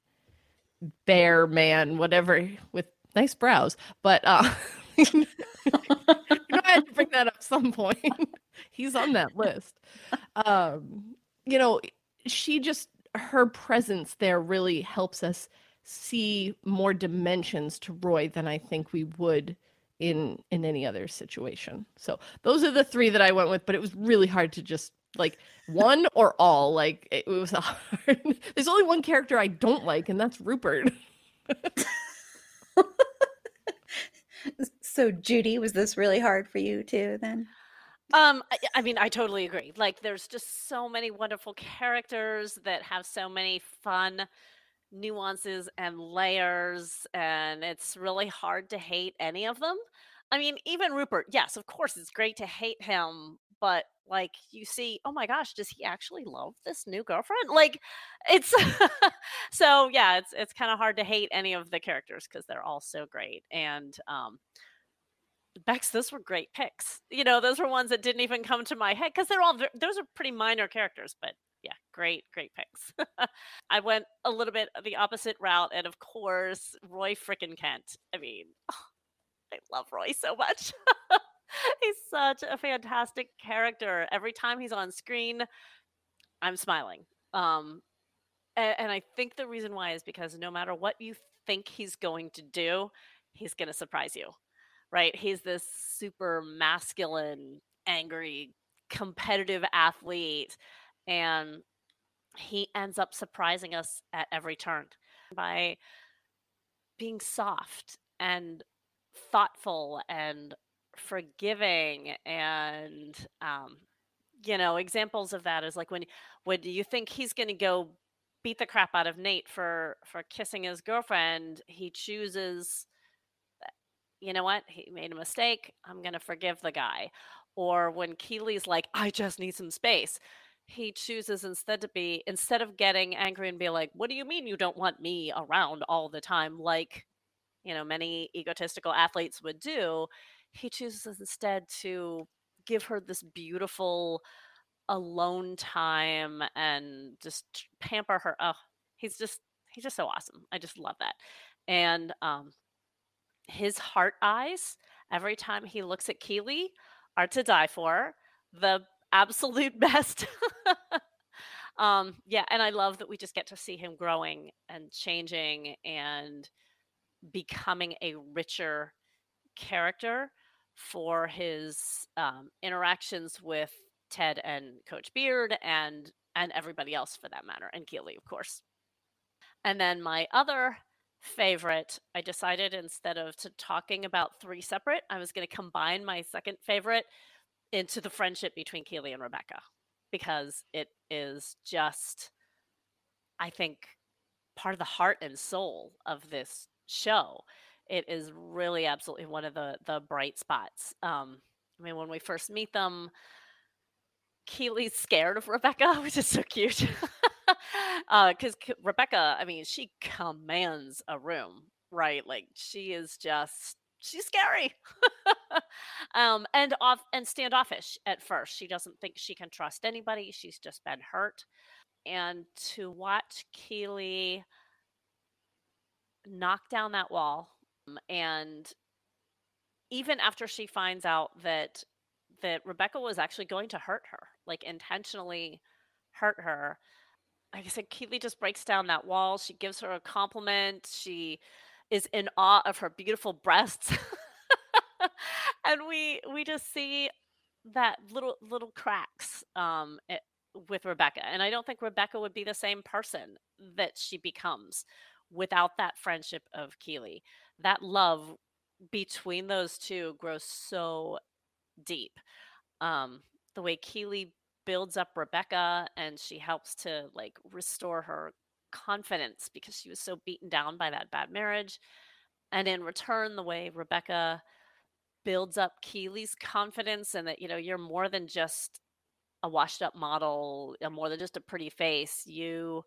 bear man, whatever, with nice brows. But uh, you know, I had to bring that up some point. He's on that list. Um, you know, she just her presence there really helps us see more dimensions to Roy than I think we would in in any other situation. So those are the three that I went with, but it was really hard to just like one or all. Like it, was hard. There's only one character I don't like, and that's Rupert. So, Judy, was this really hard for you too? Then, Um, I, I mean, I totally agree. Like, there's just so many wonderful characters that have so many fun nuances and layers, and it's really hard to hate any of them. I mean, even Rupert, yes, of course, it's great to hate him, but like you see, oh my gosh, does he actually love this new girlfriend? Like, it's so yeah, it's it's kind of hard to hate any of the characters because they're all so great. And um, Bex, those were great picks. You know, those were ones that didn't even come to my head because they're all those are pretty minor characters, but yeah, great, great picks. I went a little bit the opposite route, and of course, Roy frickin' Kent. I mean, I love Roy so much. he's such a fantastic character. Every time he's on screen, I'm smiling. Um, and, and I think the reason why is because no matter what you think he's going to do, he's going to surprise you, right? He's this super masculine, angry, competitive athlete, and he ends up surprising us at every turn by being soft and thoughtful and forgiving and um you know examples of that is like when when you think he's going to go beat the crap out of Nate for for kissing his girlfriend he chooses you know what? He made a mistake. I'm going to forgive the guy. Or when Keeley's like I just need some space he chooses instead to be instead of getting angry and be like what do you mean you don't want me around all the time? like you know many egotistical athletes would do he chooses instead to give her this beautiful alone time and just pamper her oh he's just he's just so awesome i just love that. And um his heart eyes every time he looks at keeley are to die for the absolute best um yeah and i love that we just get to see him growing and changing and becoming a richer character for his um, interactions with Ted and Coach Beard and and everybody else for that matter, and Keeley, of course. And then my other favorite, I decided instead of to talking about three separate, I was going to combine my second favorite into the friendship between Keeley and Rebecca because it is just, I think, part of the heart and soul of this show. It is really absolutely one of the the bright spots. Um, I mean, when we first meet them, Keeley's scared of Rebecca, which is so cute. Because uh, Rebecca, I mean, she commands a room, right? Like she is just she's scary, um, and off and standoffish at first. She doesn't think she can trust anybody. She's just been hurt, and to watch Keeley knock down that wall um, and even after she finds out that that Rebecca was actually going to hurt her, like intentionally hurt her. Like I said, Keeley just breaks down that wall. She gives her a compliment. She is in awe of her beautiful breasts. and we we just see that little little cracks um, it, with Rebecca. And I don't think Rebecca would be the same person that she becomes without that friendship of Keeley. That love between those two grows so deep. Um, the way Keeley builds up Rebecca and she helps to like restore her confidence because she was so beaten down by that bad marriage. And in return, the way Rebecca builds up Keeley's confidence and that, you know, you're more than just a washed up model, more than just a pretty face. You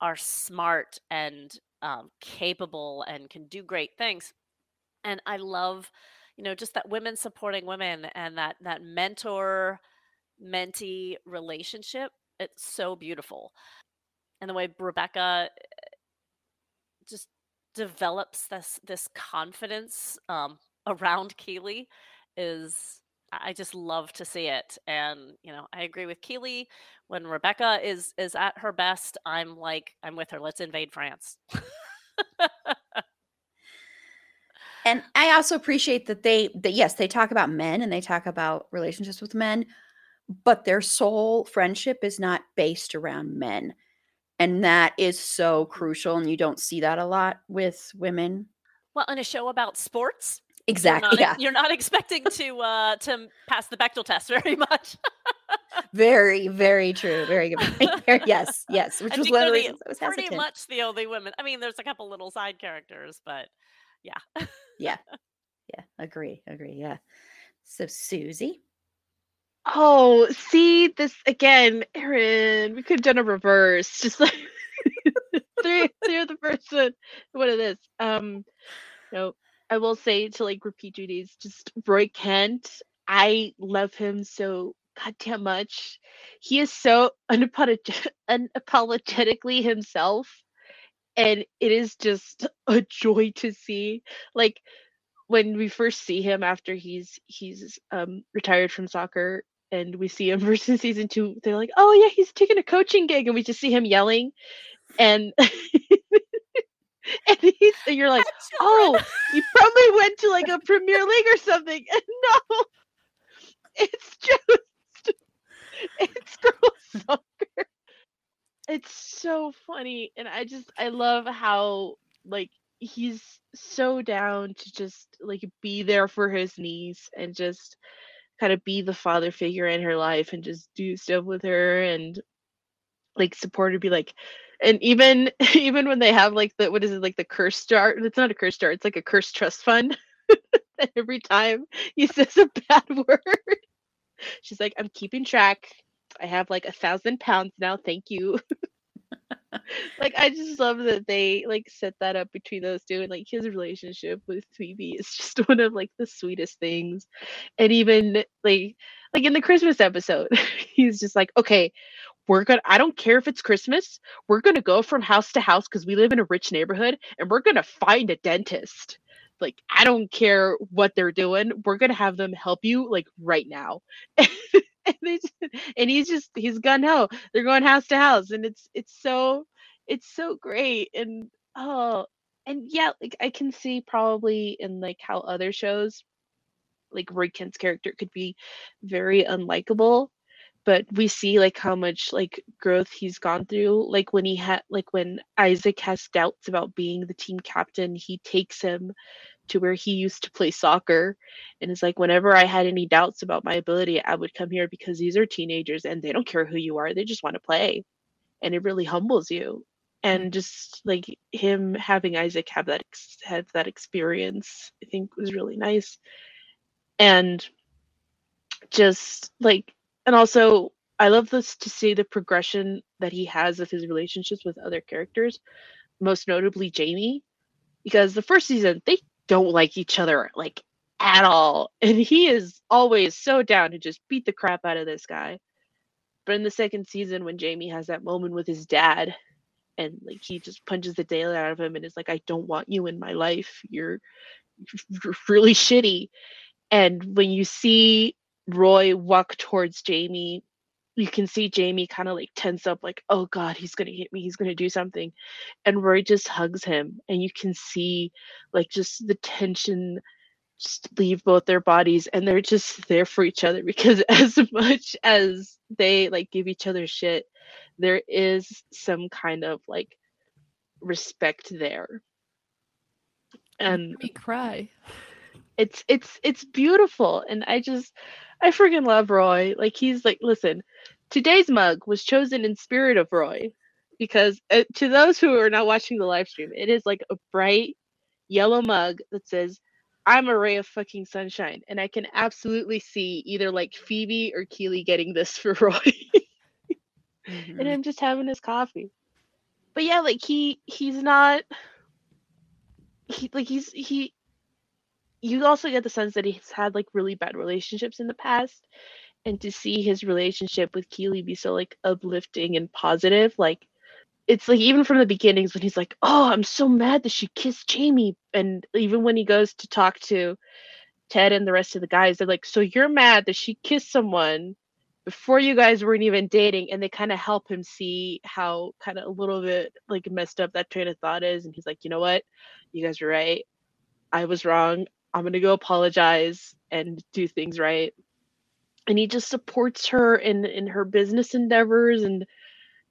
are smart and um, capable and can do great things. And I love, you know, just that women supporting women and that that mentor mentee relationship. It's so beautiful. And the way Rebecca eh, just develops this this confidence um, around Keeley is I just love to see it. And, you know, I agree with Keeley. When Rebecca is is at her best, I'm like, I'm with her. Let's invade France. and I also appreciate that they that yes, they talk about men and they talk about relationships with men, but their soul friendship is not based around men. And that is so crucial. And you don't see that a lot with women. Well, in a show about sports, exactly. You're not, Yeah. you're not expecting to uh, to pass the Bechdel test very much. Very, very true. Very good. point yes, yes. Which I was one of the reasons Pretty hesitant. much the only women. I mean, there's a couple little side characters, but yeah. Yeah. Yeah. Agree. Agree. Yeah. So Susie. Oh, see this again, Aaron. We could have done a reverse, just like three, three of the person, one of this. Um, no, I will say to like repeat duties, just Roy Kent. I love him so goddamn much. He is so unapolog- unapologetically himself, and it is just a joy to see. Like when we first see him after he's he's um retired from soccer and we see him versus season two they're like oh yeah he's taking a coaching gig and we just see him yelling and and he's and you're like oh he probably went to like a premier league or something. And no. It's just it's girls soccer. It's so funny and i just i love how like he's so down to just like be there for his niece and just kind of be the father figure in her life and just do stuff with her and like support her be like and even even when they have like the what is it like the curse jar? It's not a curse jar it's like a curse trust fund. Every time he says a bad word she's like i'm keeping track. I have like a thousand pounds now thank you like I just love that they like set that up between those two and like his relationship with Phoebe is just one of like the sweetest things. And even like like in the Christmas episode, he's just like, okay, we're gonna I don't care if it's Christmas, we're gonna go from house to house because we live in a rich neighborhood and we're gonna find a dentist. Like I don't care what they're doing, we're gonna have them help you like right now. just, and he's just he's gun ho. They're going house to house, and it's it's so it's so great. And oh, and yeah, like I can see probably in like how other shows, like Roy Kent's character could be very unlikable, but we see like how much like growth he's gone through. Like when he had like when Isaac has doubts about being the team captain, he takes him to where he used to play soccer and it's like whenever i had any doubts about my ability i would come here because these are teenagers and they don't care who you are they just want to play and it really humbles you. And mm. just like him having isaac have that ex- have that experience i think was really nice. And just like and also i love this to see the progression that he has of his relationships with other characters most notably jamie because the first season they don't like each other like at all. And he is always so down to just beat the crap out of this guy. But in the second season, when Jamie has that moment with his dad and like he just punches the daylight out of him and is like, I don't want you in my life. You're, you're really shitty. And when you see Roy walk towards Jamie, you can see Jamie kind of like tense up, like, oh God, he's gonna hit me, he's gonna do something. And Roy just hugs him, and you can see like just the tension just leave both their bodies and they're just there for each other because as much as they like give each other shit there is some kind of like respect there and me cry. It's it's it's beautiful and i just i freaking love roy. Like he's like listen today's mug was chosen in spirit of roy because uh, to those who are not watching the live stream it is like a bright yellow mug that says i'm a ray of fucking sunshine and i can absolutely see either like phoebe or keeley getting this for roy. And him just having his coffee. But yeah like he he's not he like he's he you also get the sense that he's had like really bad relationships in the past and to see his relationship with Keeley be so like uplifting and positive like it's like even from the beginnings when he's like oh i'm so mad that she kissed jamie and even when he goes to talk to ted and the rest of the guys they're like so you're mad that she kissed someone before you guys weren't even dating and they kind of help him see how kind of a little bit like messed up that train of thought is and he's like you know what? You guys are right. I was wrong i'm gonna go apologize and do things right. And he just supports her in in her business endeavors and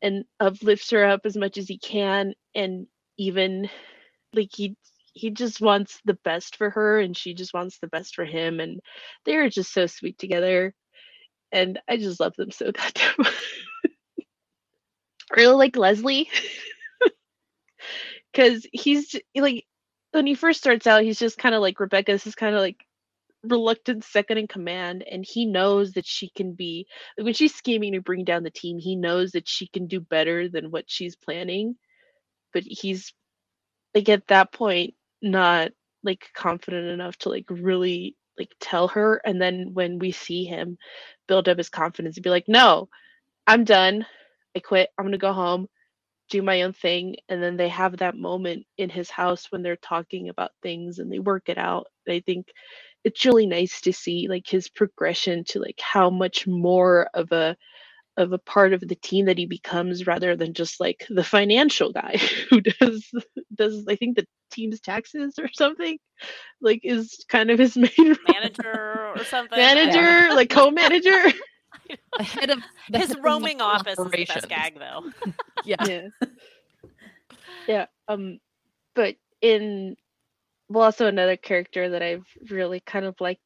and uplifts her up as much as he can. And even like he he just wants the best for her and she just wants the best for him. And they're just so sweet together. And i just love them so goddamn much. really like leslie. Because he's like when he first starts out he's just kind of like rebecca this is kind of like reluctant second in command and he knows that she can be when she's scheming to bring down the team he knows that she can do better than what she's planning but he's like at that point not like confident enough to like really like tell her and then when we see him build up his confidence and be like no i'm done. I quit. I'm gonna go home do my own thing and then they have that moment in his house when they're talking about things and they work it out i think it's really nice to see like his progression to like how much more of a of a part of the team that he becomes rather than just like the financial guy who does does I think the team's taxes or something like is kind of his main role. Manager or something. Manager know. like co-manager The head of the His head roaming local office is the best gag, though. Yeah. yeah yeah um but in well also another character that i've really kind of liked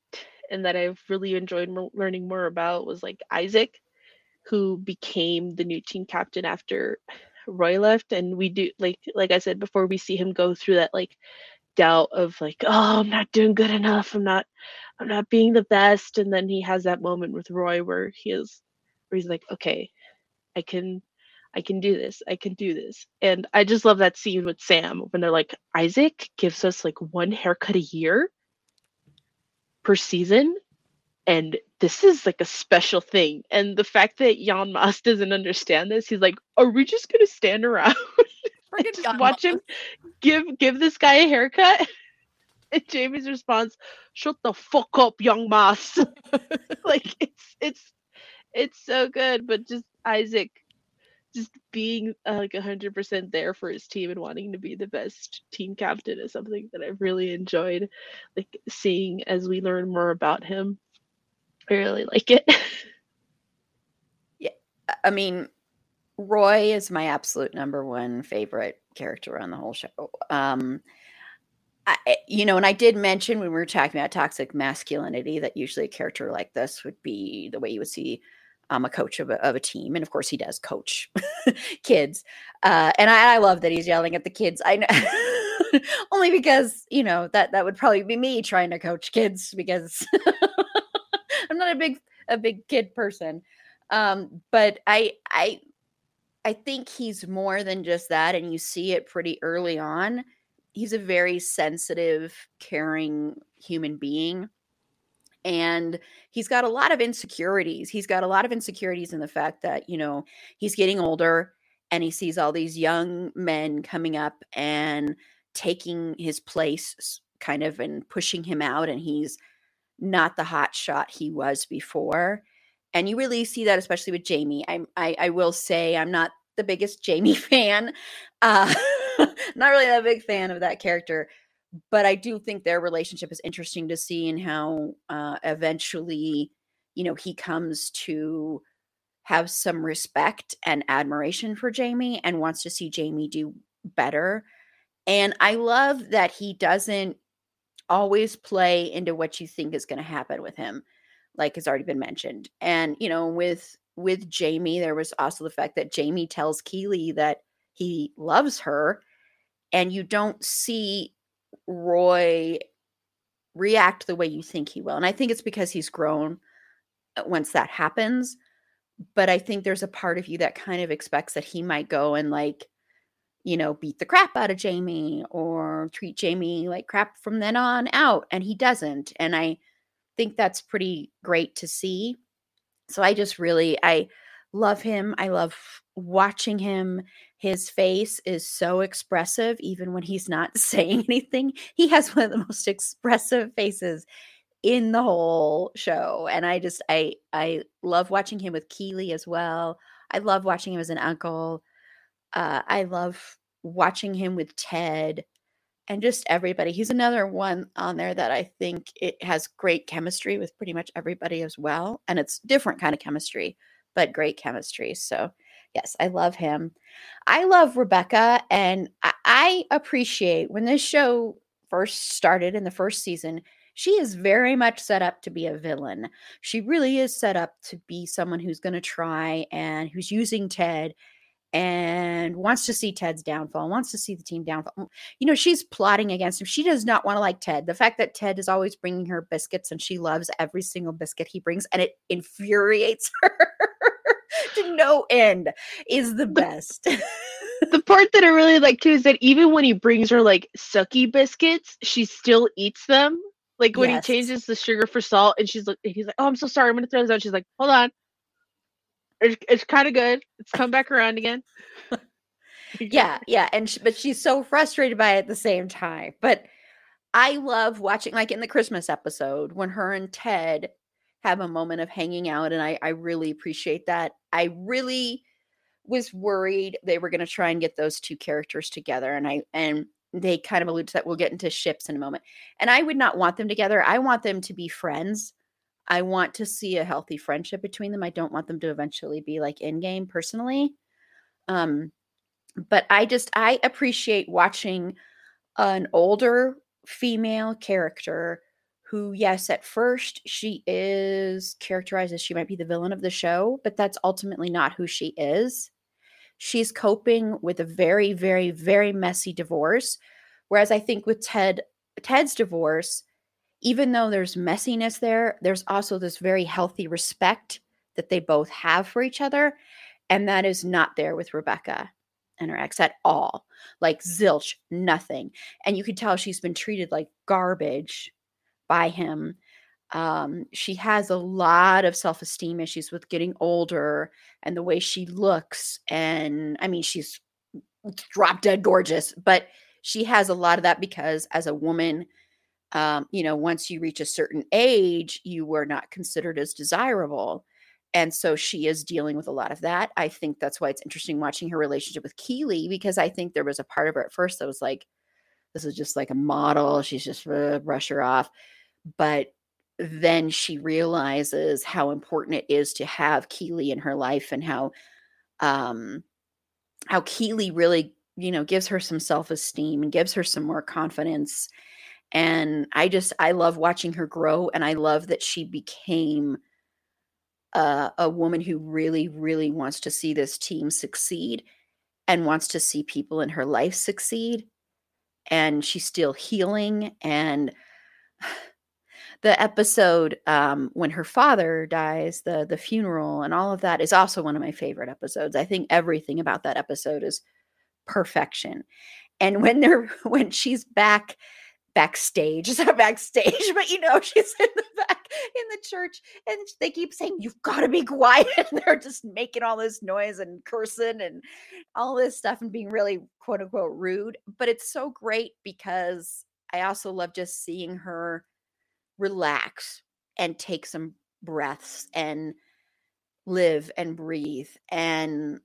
and that i've really enjoyed mo- learning more about was like isaac who became the new team captain after roy left and we do like like i said before we see him go through that like doubt of like oh i'm not doing good enough i'm not i'm not being the best and then he has that moment with roy where he is where he's like okay i can I can do this. I can do this. And I just love that scene with Sam when they're like, Isaac gives us like one haircut a year per season. And this is like a special thing. And the fact that Jan Maas doesn't understand this, he's like, Are we just gonna stand around and just Jan watch him give give this guy a haircut? Jamie's response, Shut the fuck up, Jan Maas. like it's it's it's so good, but just Isaac just being uh, like 100% there for his team and wanting to be the best team captain is something that I've really enjoyed like seeing as we learn more about him. I really like it. Yeah, I mean, Roy is my absolute number one favorite character on the whole show. Um, I, I- you know, and I did mention when we were talking about toxic masculinity that usually a character like this would be the way you would see um, a coach of a, of a team, and of course he does coach kids. Uh, and I, I love that he's yelling at the kids. I know only because you know that that would probably be me trying to coach kids because I'm not a big a big kid person. Um, but I I I think he's more than just that, and you see it pretty early on. He's a very sensitive, caring human being. And he's got a lot of insecurities. He's got a lot of insecurities in the fact that, you know, he's getting older and he sees all these young men coming up and taking his place kind of and pushing him out and he's not the hot shot he was before and you really see that especially with jamie I'm, I, I will say i'm not the biggest jamie fan uh not really a big fan of that character but i do think their relationship is interesting to see and how uh eventually you know he comes to have some respect and admiration for jamie and wants to see jamie do better and I love that he doesn't always play into what you think is going to happen with him, like has already been mentioned. And you know, with with Jamie, there was also the fact that Jamie tells Keeley that he loves her, and you don't see Roy react the way you think he will. And I think it's because he's grown uh, once that happens. But I think there's a part of you that kind of expects that he might go and like you know, beat the crap out of Jamie or treat Jamie like crap from then on out. And he doesn't. And I think that's pretty great to see. So I just really, I love him. I love watching him. His face is so expressive, even when he's not saying anything. He has one of the most expressive faces in the whole show. And I just, I, I love watching him with Keeley as well. I love watching him as an uncle uh, I love watching him with Ted and just everybody. He's another one on there that I think it has great chemistry with pretty much everybody as well. And it's different kind of chemistry, but great chemistry. So yes, I love him. I love Rebecca, and I, I appreciate when this show first started in the first season, she is very much set up to be a villain. She really is set up to be someone who's going to try and who's using Ted and wants to see Ted's downfall, wants to see the team downfall. You know, she's plotting against him. She does not want to like Ted. The fact that Ted is always bringing her biscuits and she loves every single biscuit he brings and it infuriates her to no end is the best. the part that I really like too is that even when he brings her like sucky biscuits, she still eats them. Like when Yes. he changes the sugar for salt, and she's like, he's like, "Oh, I'm so sorry, I'm gonna throw this out." She's like, "Hold on, it's, it's kind of good. It's come back around again." yeah yeah and sh- but she's so frustrated by it at the same time but i love watching like in the christmas episode when her and ted have a moment of hanging out and i i really appreciate that. I really was worried they were going to try and get those two characters together and i and they kind of allude to that we'll get into ships in a moment. And i would not want them together i want them to be friends. I want to see a healthy friendship between them i don't want them to eventually be like in game personally. Um but I just I appreciate watching an older female character who yes at first she is characterized as she might be the villain of the show but that's ultimately not who she is she's coping with a very very very messy divorce whereas i think with ted ted's divorce even though there's messiness there there's also this very healthy respect that they both have for each other and that is not there with rebecca and her ex at all. Like zilch, nothing. And you could tell she's been treated like garbage by him. Um, she has a lot of self esteem issues with getting older and the way she looks. And I mean, she's drop dead gorgeous, but she has a lot of that because as a woman, um, you know, once you reach a certain age, you were not considered as desirable. And so she is dealing with a lot of that. I think that's why it's interesting watching her relationship with Keeley because I think there was a part of her at first that was like, this is just like a model. She's just uh, brush her off. But then she realizes how important it is to have Keeley in her life and how um how Keeley really, you know, gives her some self-esteem and gives her some more confidence. And I just I love watching her grow and I love that she became uh, a woman who really, really wants to see this team succeed and wants to see people in her life succeed. And she's still healing. And the episode um, when her father dies, the the funeral, and all of that is also one of my favorite episodes. I think everything about that episode is perfection. And when they're when she's back backstage. It's not backstage, but you know, she's in the back in the church and they keep saying, You've got to be quiet. And they're just making all this noise and cursing and all this stuff and being really quote unquote rude. But it's so great because I also love just seeing her relax and take some breaths and live and breathe. And,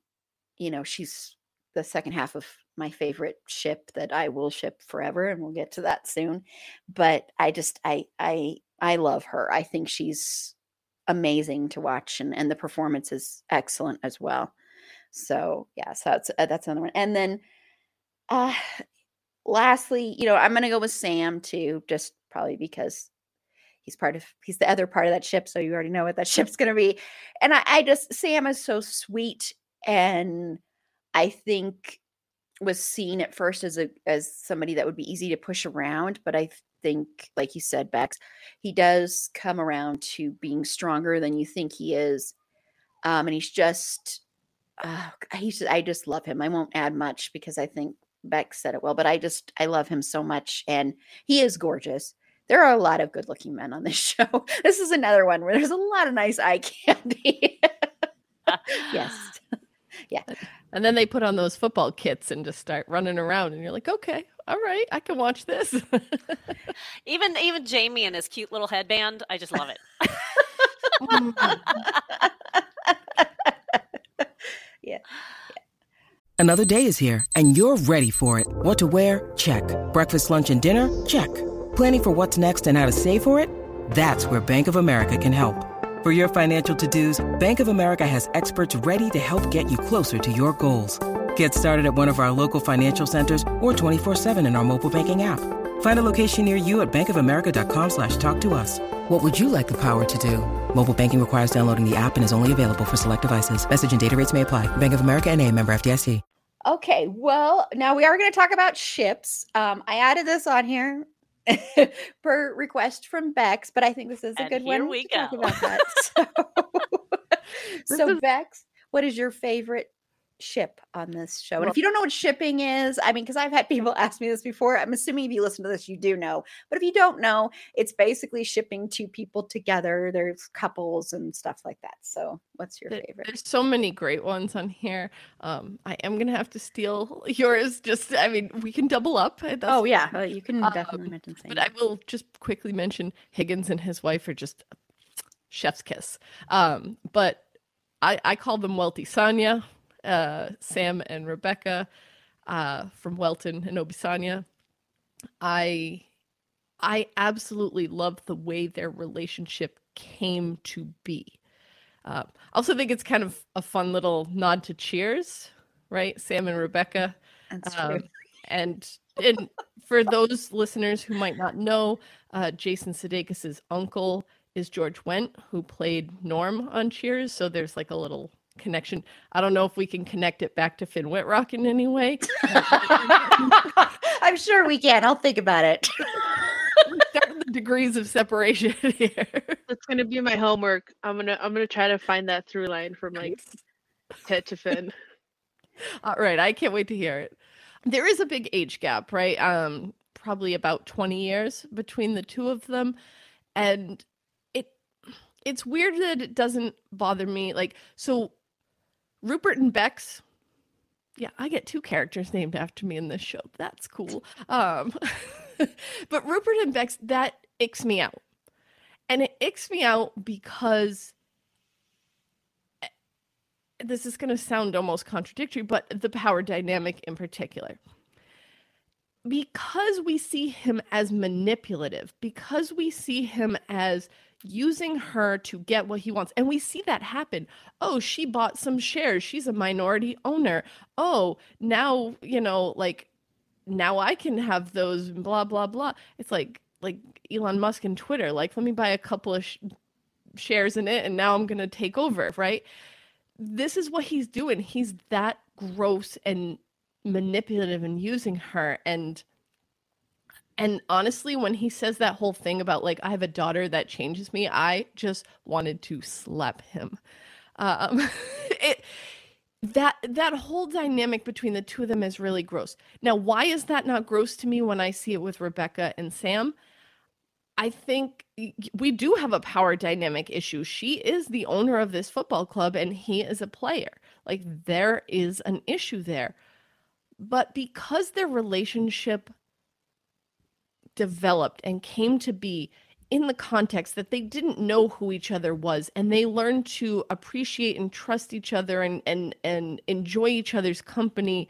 you know, she's the second half of my favorite ship that I will ship forever and we'll get to that soon but I just I I I love her I think she's amazing to watch and and the performance is excellent as well so yeah so that's uh, that's another one and then uh lastly you know I'm going to go with Sam too just probably because he's part of he's the other part of that ship so you already know what that ship's going to be and I, I just Sam is so sweet and I think was seen at first as a as somebody that would be easy to push around, but I think, like you said, Bex, he does come around to being stronger than you think he is, um, and he's just, uh, he's I just love him. I won't add much because I think beck said it well, but I just I love him so much, and he is gorgeous. There are a lot of good-looking men on this show. This is another one where there's a lot of nice eye candy. yes. Yeah. And then they put on those football kits and just start running around, and you're like, okay, all right, I can watch this. Even even Jamie and his cute little headband, I just love it. Yeah. Another day is here, and you're ready for it. What to wear? Check. Breakfast, lunch, and dinner? Check. Planning for what's next and how to save for it? That's where Bank of America can help. For your financial to-dos, Bank of America has experts ready to help get you closer to your goals. Get started at one of our local financial centers or 24-7 in our mobile banking app. Find a location near you at bankofamerica.com slash talk to us. What would you like the power to do? Mobile banking requires downloading the app and is only available for select devices. Message and data rates may apply. Bank of America and a member FDIC. Okay, well, now we are going to talk about ships. Um, I added this on here per request from Bex, but I think this is a And good here one we to talk go. about that. So, so Bex, what is your favorite ship on this show? And Well- if you don't know what shipping is, I mean, because I've had people ask me this before. I'm assuming if you listen to this, you do know. But if you don't know, it's basically shipping two people together. There's couples and stuff like that. So, what's your There- favorite? There's so many great ones on here. Um, I am gonna have to steal yours. Just, I mean, we can double up. uh, That's Oh yeah, uh, you can Um, definitely mention. But I will just quickly mention Higgins and his wife are just chef's kiss. Um, but I, I call them Welty Sanya, uh, Sam and Rebecca uh, from Welton and Obisanya. I I absolutely love the way their relationship came to be. Uh, I also think it's kind of a fun little nod to Cheers, right? Sam and Rebecca. That's Um, and and for those listeners who might not know, uh, Jason Sudeikis' uncle is George Wendt, who played Norm on Cheers. So there's like a little connection. I don't know if we can connect it back to Finn Wittrock in any way. I'm sure we can. I'll think about it. The degrees of separation here. That's gonna be my homework. I'm gonna I'm gonna try to find that through line from like Ted to Finn. All right, I can't wait to hear it. There is a big age gap, right? Um, probably about 20 years between the two of them, and it it's weird that it doesn't bother me. Like, so Rupert and Bex, yeah, I get two characters named after me in this show. That's cool. Um, but Rupert and Bex, that icks me out, and it icks me out because this is going to sound almost contradictory, but the power dynamic in particular. Because we see him as manipulative, because we see him as using her to get what he wants, and we see that happen. Oh, she bought some shares. She's a minority owner. Oh, now, you know, like now I can have those blah blah blah. It's like like Elon Musk and Twitter. Like, let me buy a couple of sh- shares in it, and now I'm going to take over, right? this is what he's doing. He's that gross and manipulative and using her and and honestly when he says that whole thing about like I have a daughter that changes me, I just wanted to slap him. Um it that that whole dynamic between the two of them is really gross. Now, why is that not gross to me when I see it with Rebecca and Sam? I think we do have a power dynamic issue. She is the owner of this football club and he is a player. Like there is an issue there. But because their relationship developed and came to be in the context that they didn't know who each other was and they learned to appreciate and trust each other and and and enjoy each other's company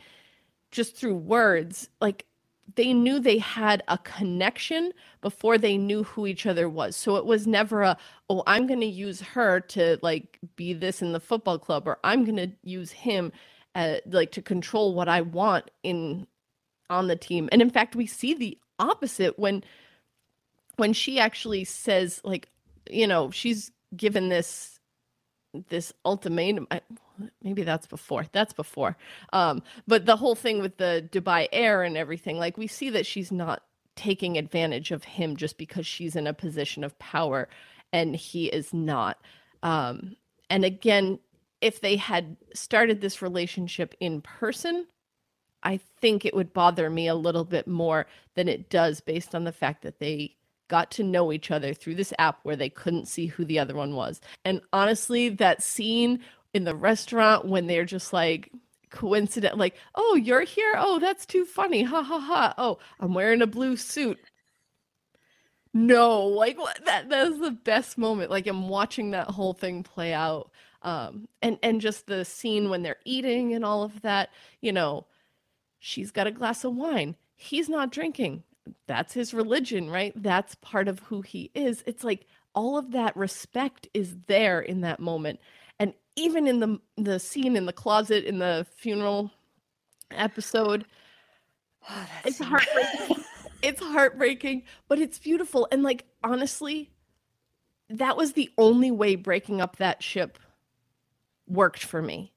just through words like they knew they had a connection before they knew who each other was. So it was never a, oh, I'm going to use her to like be this in the football club, or I'm going to use him uh, like to control what I want in on the team. And in fact, we see the opposite when when she actually says like, you know, she's given this this ultimatum. I, maybe that's before. That's before. Um, but the whole thing with the Dubai Air and everything, like we see that she's not taking advantage of him just because she's in a position of power and he is not. Um, and again, if they had started this relationship in person, I think it would bother me a little bit more than it does based on the fact that they got to know each other through this app where they couldn't see who the other one was. And honestly, that scene in the restaurant when they're just like coincident like, "Oh, you're here? Oh, that's too funny. Ha ha ha. Oh, I'm wearing a blue suit." No, like what that that was the best moment. Like I'm watching that whole thing play out. Um and and just the scene when they're eating and all of that, you know, she's got a glass of wine. He's not drinking. That's his religion, right? That's part of who he is. It's like all of that respect is there in that moment. And even in the the scene in the closet in the funeral episode, Oh, it's heartbreaking. it's heartbreaking, but it's beautiful. And like honestly, that was the only way breaking up that ship worked for me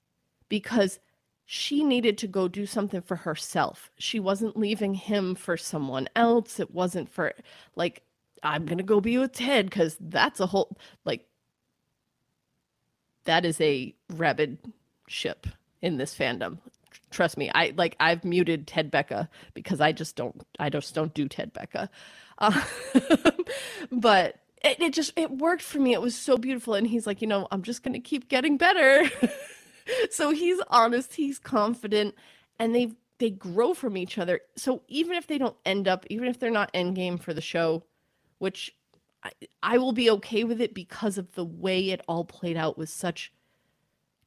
because she needed to go do something for herself. She wasn't leaving him for someone else. It wasn't for like I'm going to go be with Ted cuz that's a whole like that is a rabid ship in this fandom. Trust me, I like I've muted Ted Becca because I just don't I just don't do Ted Becca. Uh, but it, it just it worked for me. It was so beautiful and he's like, "You know, I'm just going to keep getting better." so he's honest, he's confident and they they grow from each other. So even if they don't end up even if they're not endgame for the show, which I, I will be okay with it because of the way it all played out with such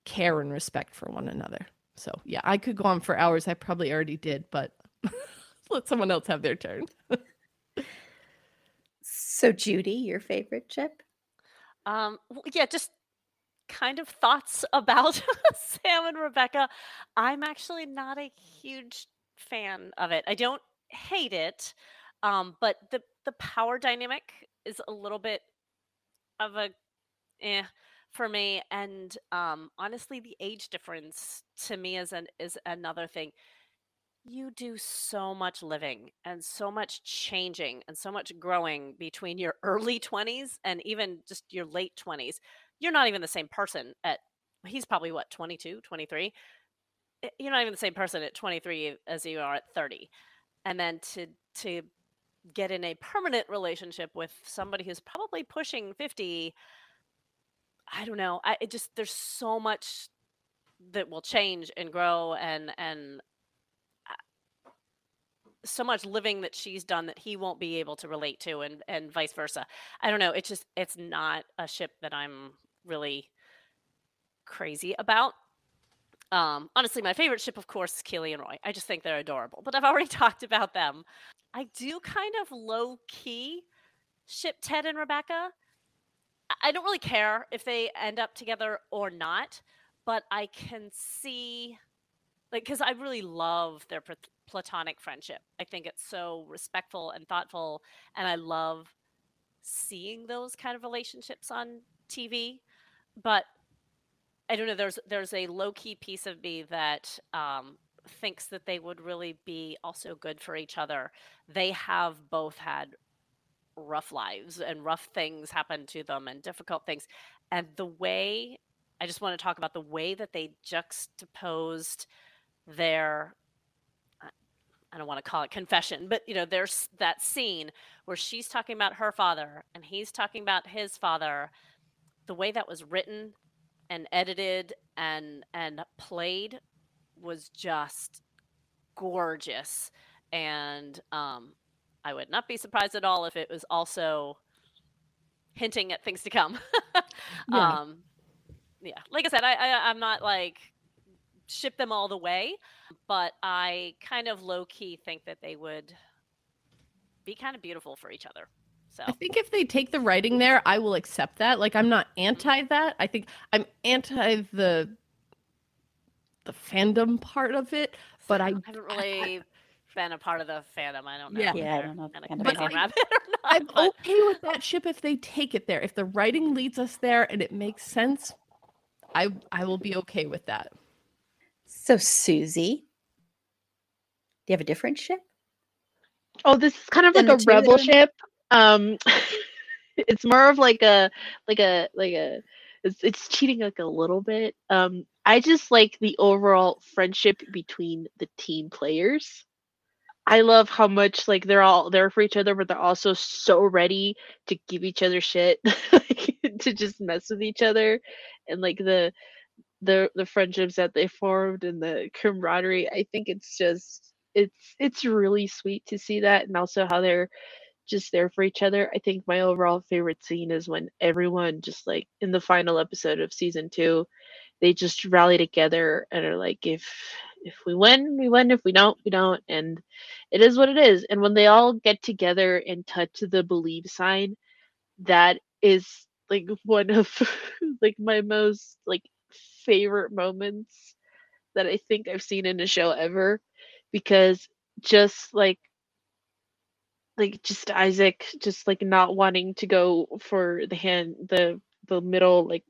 care and respect for one another. So yeah, I could go on for hours. I probably already did, but let someone else have their turn. so Judy, your favorite chip? Um, yeah, just kind of thoughts about Sam and Rebecca. I'm actually not a huge fan of it. I don't hate it, um, but the the power dynamic is a little bit of a eh for me and um honestly the age difference to me is an is another thing you do so much living and so much changing and so much growing between your early 20s and even just your late 20s you're not even the same person at he's probably what 22 23 eh, you're not even the same person at 23 as you are at 30 and then to to get in a permanent relationship with somebody who's probably pushing 50 i don't know i it just there's so much that will change and grow and and uh, so much living that she's done that he won't be able to relate to and and vice versa. I don't know it's just it's not a ship that i'm really crazy about um, honestly, my favorite ship, of course, is Keeley and Roy. I just think they're adorable. But I've already talked about them. I do kind of low key ship Ted and Rebecca. I don't really care if they end up together or not, but I can see, like, because I really love their platonic friendship. I think it's so respectful and thoughtful, and I love seeing those kind of relationships on TV. But I don't know. There's there's a low key piece of me that um, thinks that they would really be also good for each other. They have both had rough lives and rough things happen to them and difficult things. And the way I just want to talk about the way that they juxtaposed their I don't want to call it confession, but you know, there's that scene where she's talking about her father and he's talking about his father. The way that was written and edited and and played was just gorgeous and um I would not be surprised at all if it was also hinting at things to come. yeah. Um yeah, like I said, I, I I'm not like ship them all the way, but I kind of low key think that they would be kind of beautiful for each other. So I think if they take the writing there, I will accept that. Like I'm not anti that. I think I'm anti the the fandom part of it, but I, I haven't really I, been a part of the fandom. I don't know. Yeah, yeah I don't know. But like, not, I'm but... okay with that ship if they take it there. If the writing leads us there and it makes sense, I I will be okay with that. So Susie, do you have a different ship? Oh, this is kind of like a rebel ship. Um, it's more of like a like a like a it's, it's cheating like a little bit. Um, I just like the overall friendship between the team players. I love how much like they're all there for each other, but they're also so ready to give each other shit, like, to just mess with each other, and like the the the friendships that they formed and the camaraderie. I think it's just it's it's really sweet to see that, and also how they're just there for each other. I think my overall favorite scene is when everyone just like in the final episode of season two, they just rally together and are like, if if we win, we win. If we don't, we don't. And it is what it is. And when they all get together and touch the believe sign, that is like one of like my most like favorite moments that I think I've seen in a show ever because just like like just Isaac just like not wanting to go for the hand the the middle like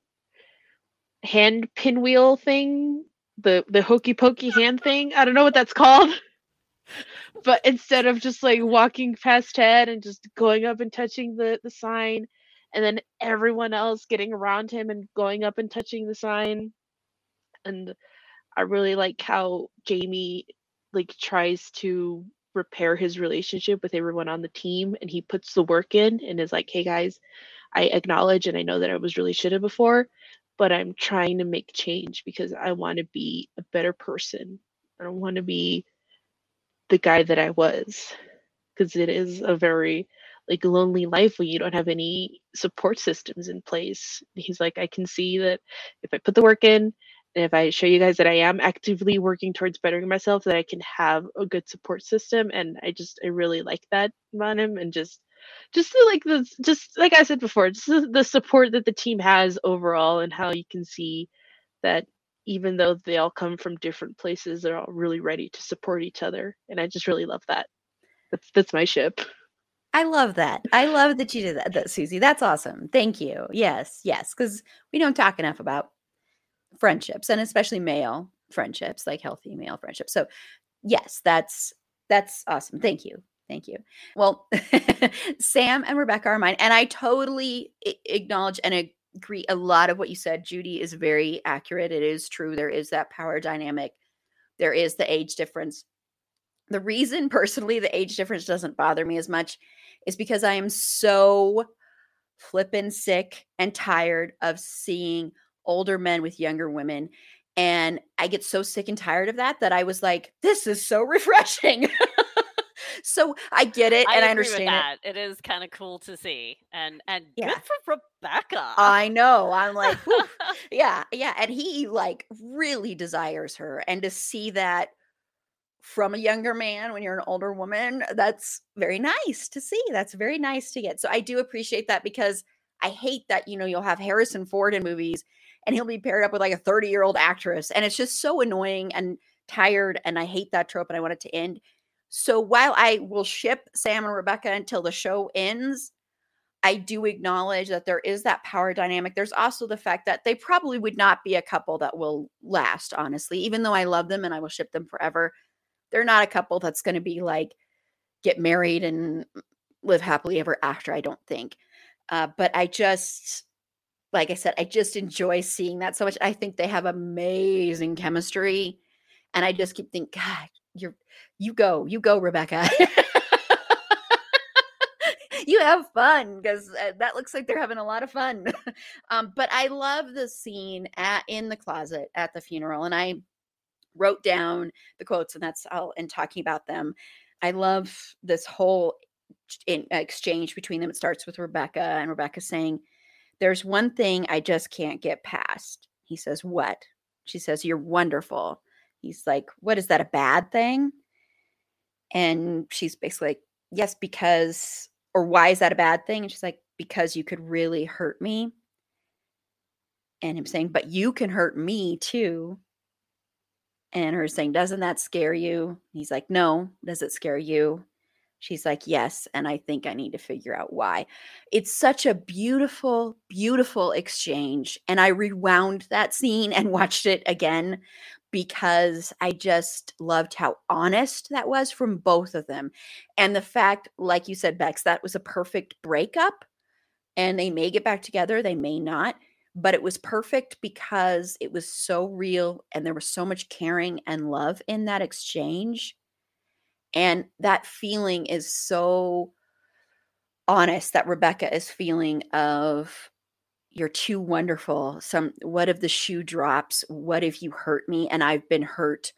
hand pinwheel thing the the hokey pokey hand thing? I don't know what that's called. But instead of just like walking past ted and just going up and touching the the sign and then everyone else getting around him and going up and touching the sign and i really like how jamie like tries to repair his relationship with everyone on the team and he puts the work in and is like hey guys i acknowledge and i know that i was really shitty before but i'm trying to make change because i want to be a better person. I don't want to be the guy that i was. Because it is a very like lonely life when you don't have any support systems in place. He's like i can see that if i put the work in if I show you guys that I am actively working towards bettering myself, that I can have a good support system. And I just, I really like that about him. And just, just the, like the, just like I said before, just the, the support that the team has overall, and how you can see that even though they all come from different places, they're all really ready to support each other. And I just really love that. That's that's my ship. I love that. I love that you did that, that Susie. That's awesome. Thank you. Yes, yes, because we don't talk enough about friendships and especially male friendships like healthy male friendships. So yes that's that's awesome. Thank you. Thank you. Well sam and rebecca are mine and i totally acknowledge and agree a lot of what you said. Judy is very accurate. It is true. There is that power dynamic. There is the age difference. The reason personally the age difference doesn't bother me as much is because i am so flippin' sick and tired of seeing older men with younger women. And I get so sick and tired of that that I was like, this is so refreshing. so I get it I and I understand that. It. it is kind of cool to see. And and Yeah. good for Rebecca. I know. I'm like, yeah, yeah. And he like really desires her. And to see that from a younger man when you're an older woman, that's very nice to see. That's very nice to get. So I do appreciate that because I hate that, you know, you'll have Harrison Ford in movies and he'll be paired up with like a 30 year old actress. And it's just so annoying and tired. And I hate that trope and I want it to end. So while I will ship Sam and Rebecca until the show ends, I do acknowledge that there is that power dynamic. There's also the fact that they probably would not be a couple that will last, honestly, even though I love them and I will ship them forever. They're not a couple that's going to be like get married and live happily ever after, I don't think. Uh, but I just, like I said, I just enjoy seeing that so much. I think they have amazing chemistry. And I just keep thinking, God, you're you go, you go, Rebecca. you have fun because uh, that looks like they're having a lot of fun. um, but I love the scene at in the closet at the funeral, and I wrote down the quotes, and that's all in talking about them. I love this whole in, exchange between them. It starts with Rebecca, and Rebecca saying, "There's one thing I just can't get past." He says, "What?" She says, "You're wonderful." He's like, "What is that? A bad thing?" And she's basically like, "Yes, because." Or why is that a bad thing? And she's like, "Because you could really hurt me." And him saying, "But you can hurt me too." And her saying, Doesn't that scare you? He's like, No. Does it scare you? She's like, Yes. And I think I need to figure out why. It's such a beautiful, beautiful exchange. And I rewound that scene and watched it again because I just loved how honest that was from both of them. And the fact, like you said, Bex, that was a perfect breakup. And they may get back together, they may not but it was perfect because it was so real and there was so much caring and love in that exchange and that feeling is so honest that rebecca is feeling of you're too wonderful. Some what if the shoe drops? What if you hurt me? And i've been hurt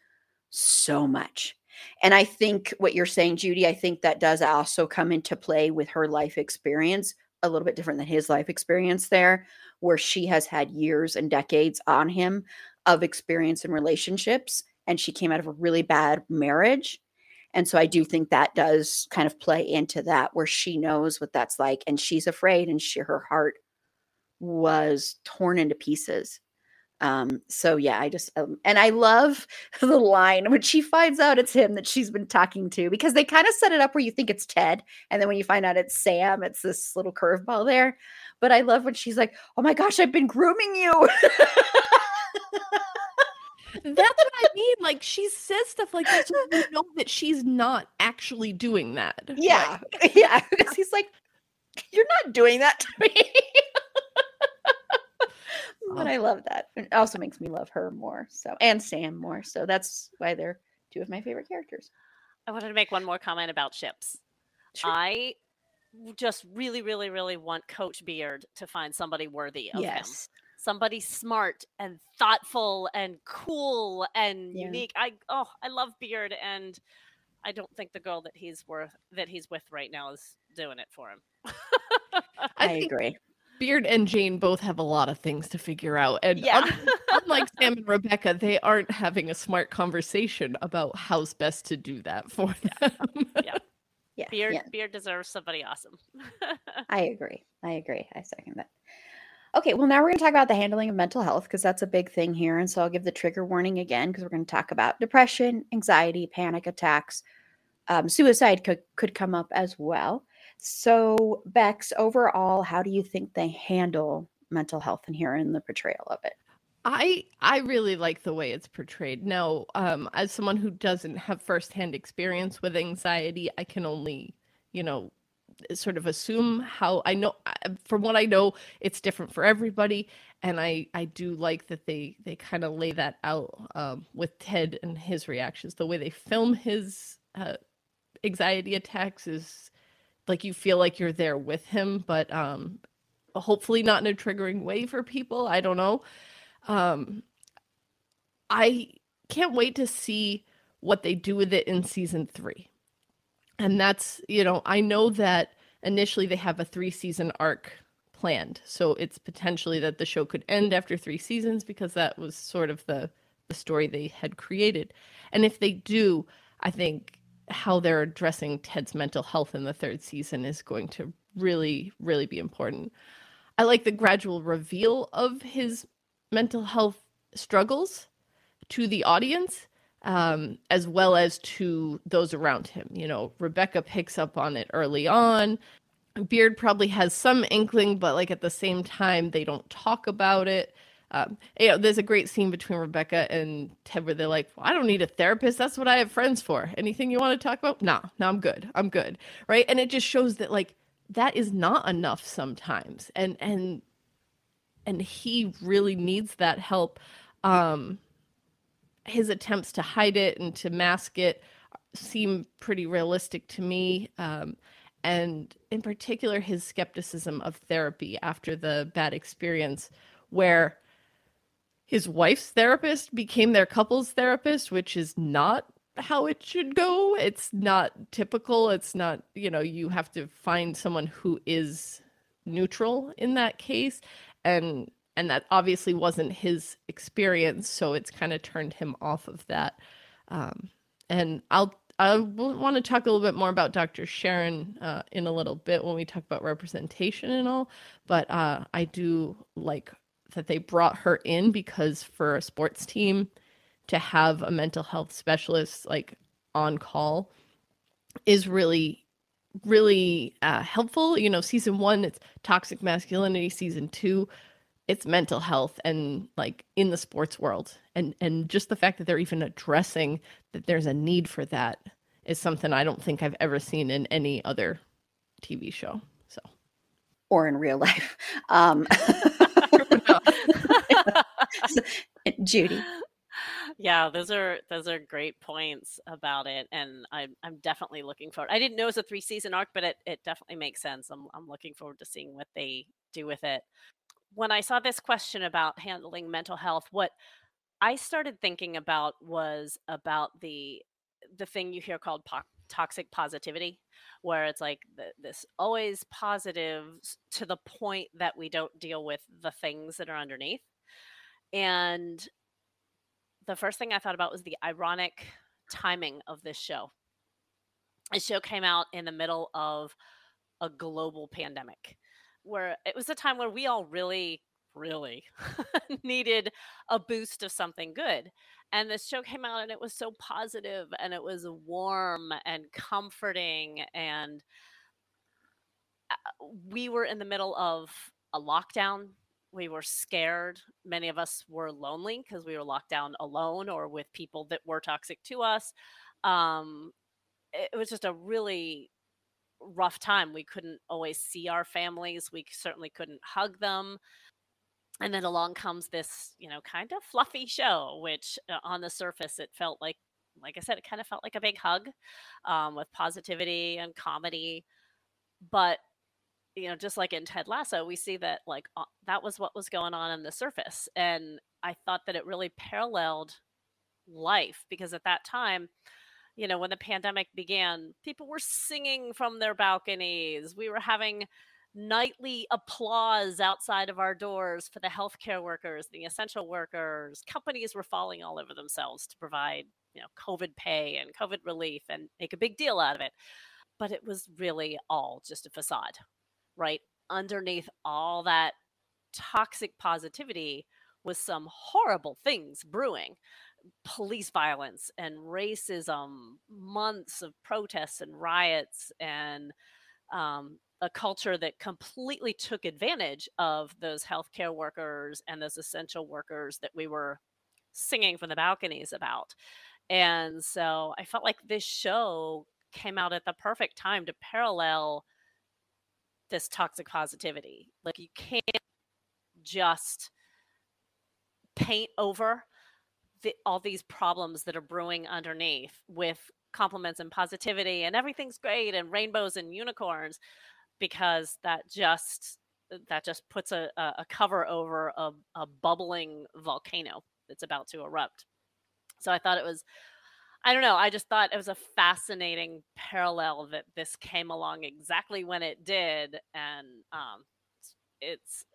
so much. And i think what you're saying judy i think that does also come into play with her life experience a little bit different than his life experience there where she has had years and decades on him of experience in relationships and she came out of a really bad marriage and so i do think that does kind of play into that where she knows what that's like and she's afraid and she her heart was torn into pieces Um, so yeah, I just um, and I love the line when she finds out it's him that she's been talking to because they kind of set it up where you think it's Ted, and then when you find out it's Sam, it's this little curveball there. But I love when she's like, "Oh my gosh, I've been grooming you." That's what I mean. Like she says stuff like that, so you know that she's not actually doing that. yeah, yeah. He's like, "You're not doing that to me." but. I love that. It also makes me love her more. So and Sam more. So that's why they're two of my favorite characters. I wanted to make one more comment about ships. I w- just really, really, really want Coach Beard to find somebody worthy of him. Yes. Somebody smart and thoughtful and cool and Yeah. unique. I oh, I love Beard and I don't think the girl that he's worth that he's with right now is doing it for him. I, I, agree. Beard and Jane both have a lot of things to figure out. And Yeah. unlike Sam and Rebecca, they aren't having a smart conversation about how's best to do that for them. Yeah. Beard yeah. Beard deserves somebody awesome. I agree. I agree. I second that. Okay, well, now we're going to talk about the handling of mental health because that's a big thing here. And so I'll give the trigger warning again because we're going to talk about depression, anxiety, panic attacks. Um, suicide could, could come up as well. So, Bex, overall, how do you think they handle mental health and here in the portrayal of it? I I really like the way it's portrayed. Now, um, as someone who doesn't have firsthand experience with anxiety, I can only, you know, sort of assume how I know. From what I know, it's different for everybody, and I I do like that they they kind of lay that out um, with Ted and his reactions. The way they film his uh, anxiety attacks is like you feel like you're there with him, but um, hopefully not in a triggering way for people. I don't know. Um, I can't wait to see what they do with it in season three. And that's, you know, I know that initially they have a three season arc planned. So it's potentially that the show could end after three seasons because that was sort of the, the story they had created. And if they do, I think how they're addressing Ted's mental health in the third season is going to really, really be important. I like the gradual reveal of his mental health struggles to the audience um, as well as to those around him. You know, Rebecca picks up on it early on. Beard probably has some inkling, but like at the same time, they don't talk about it. Um, you know, there's a great scene between Rebecca and Ted where they're like, well, I don't need a therapist. That's what I have friends for. Anything you want to talk about? No, no, I'm good. I'm good. Right. And it just shows that like that is not enough sometimes. And, and, and he really needs that help. Um, his attempts to hide it and to mask it seem pretty realistic to me. Um, and in particular, his skepticism of therapy after the bad experience, where his wife's therapist became their couple's therapist, which is not how it should go. It's not typical. It's not, you know, you have to find someone who is neutral in that case. And and that obviously wasn't his experience so it's kind of turned him off of that. Um, and i'll i want to talk a little bit more about dr sharon uh, in a little bit when we talk about representation and all but uh, i do like that they brought her in because for a sports team to have a mental health specialist like on call is really really uh, helpful. You know season one it's toxic masculinity season two it's mental health and like in the sports world and and just the fact that they're even addressing that there's a need for that is something i don't think i've ever seen in any other tv show so Or in real life. Um, Judy. Yeah, those are those are great points about it, and I'm I'm definitely looking forward. I didn't know it was a three season arc, but it it definitely makes sense. I'm I'm looking forward to seeing what they do with it. When I saw this question about handling mental health, what I started thinking about was about the the thing you hear called po- toxic positivity, where it's like the, this always positive to the point that we don't deal with the things that are underneath. And the first thing I thought about was the ironic timing of this show. This show came out in the middle of a global pandemic where it was a time where we all really really needed a boost of something good. And this show came out and it was so positive and it was warm and comforting. And uh, we were in the middle of a lockdown. We were scared. Many of us were lonely because we were locked down alone or with people that were toxic to us. Um, it was just a really rough time. We couldn't always see our families. We certainly couldn't hug them. And then along comes this, you know, kind of fluffy show, which uh, on the surface it felt like, like I said, it kind of felt like a big hug um, with positivity and comedy. But you know, just like in Ted Lasso, we see that like uh, that was what was going on on the surface, and I thought that it really paralleled life because at that time you know, when the pandemic began, people were singing from their balconies. We were having nightly applause outside of our doors for the healthcare workers, the essential workers. Companies were falling all over themselves to provide, you know, COVID pay and COVID relief and make a big deal out of it. But it was really all just a facade, right? Underneath all that toxic positivity was some horrible things brewing police violence and racism, months of protests and riots, and um, a culture that completely took advantage of those healthcare workers and those essential workers that we were singing from the balconies about. And so I felt like this show came out at the perfect time to parallel this toxic positivity. Like you can't just paint over the, all these problems that are brewing underneath with compliments and positivity and everything's great and rainbows and unicorns because that just that just puts a, a cover over a, a bubbling volcano that's about to erupt. So i thought it was i don't know i just thought it was a fascinating parallel that this came along exactly when it did and um, it's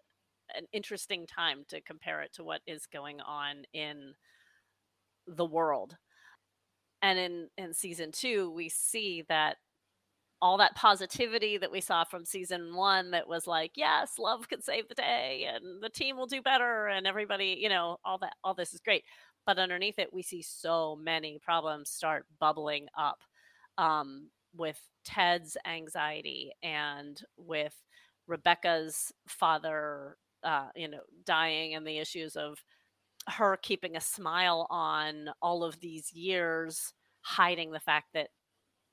an interesting time to compare it to what is going on in the world. And in in season 2 we see that all that positivity that we saw from season 1 that was like yes, love can save the day and the team will do better and everybody, you know, all that all this is great. But underneath it we see so many problems start bubbling up um, with Ted's anxiety and with Rebecca's father uh, you know, dying and the issues of her keeping a smile on all of these years, hiding the fact that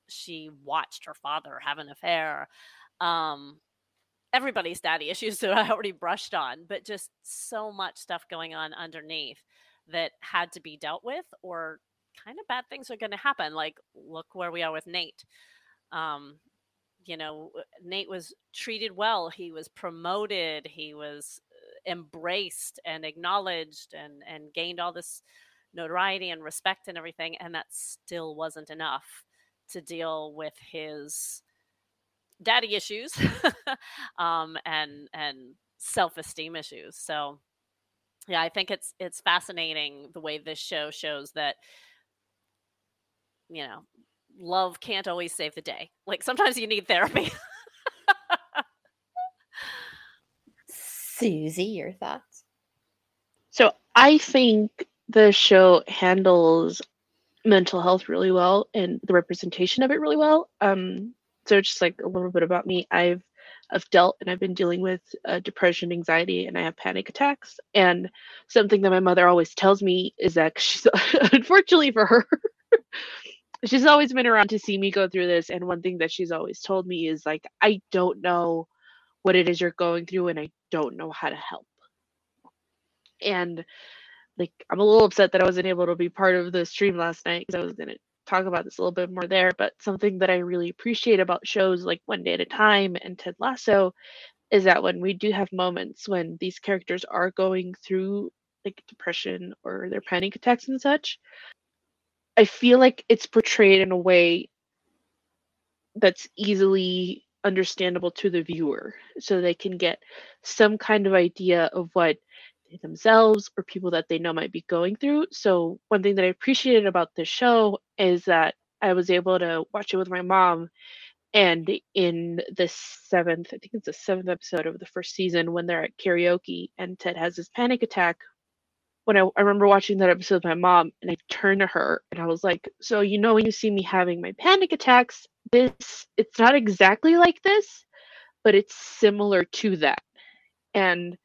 she watched her father have an affair. Um, everybody's daddy issues that I already brushed on, but just so much stuff going on underneath that had to be dealt with, or kind of bad things are going to happen. Like, look where we are with Nate. Um, you know, Nate was treated well. He was promoted. He was embraced and acknowledged and and gained all this notoriety and respect and everything and that still wasn't enough to deal with his daddy issues um, and and self-esteem issues. So yeah i think it's it's fascinating the way this show shows that you know love can't always save the day. Like sometimes you need therapy Susie, your thoughts? So I think the show handles mental health really well and the representation of it really well. Um, so just like a little bit about me, I've I've dealt and I've been dealing with uh, depression, anxiety, and I have panic attacks. And something that my mother always tells me is that she's unfortunately for her, she's always been around to see me go through this. And one thing that she's always told me is like, I don't know what it is you're going through and I don't know how to help. And like I'm a little upset that I wasn't able to be part of the stream last night because I was going to talk about this a little bit more there, but something that I really appreciate about shows like One Day at a Time and Ted Lasso is that when we do have moments when these characters are going through like depression or their panic attacks and such, I feel like it's portrayed in a way that's easily understandable to the viewer so they can get some kind of idea of what themselves or people that they know might be going through. So, one thing that I appreciated about this show is that I was able to watch it with my mom And in the seventh, I think it's the seventh episode of the first season, when they're at karaoke and Ted has his panic attack. When I, I remember watching that episode with my mom, and I turned to her and I was like, So, you know, when you see me having my panic attacks, this, it's not exactly like this, but it's similar to that. And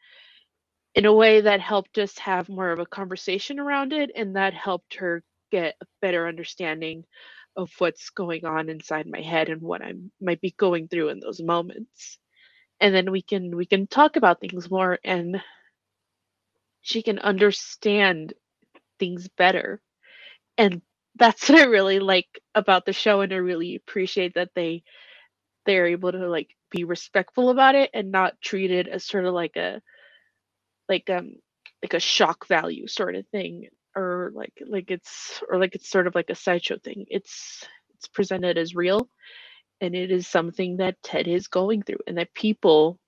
in a way that helped us have more of a conversation around it, and that helped her get a better understanding of what's going on inside my head and what I might be going through in those moments. And then we can we can talk about things more and she can understand things better. And that's what I really like about the show and I really appreciate that they they're able to like be respectful about it and not treat it as sort of like a like um like a shock value sort of thing or like like it's or like it's sort of like a sideshow thing. It's it's presented as real and it is something that Ted is going through and that people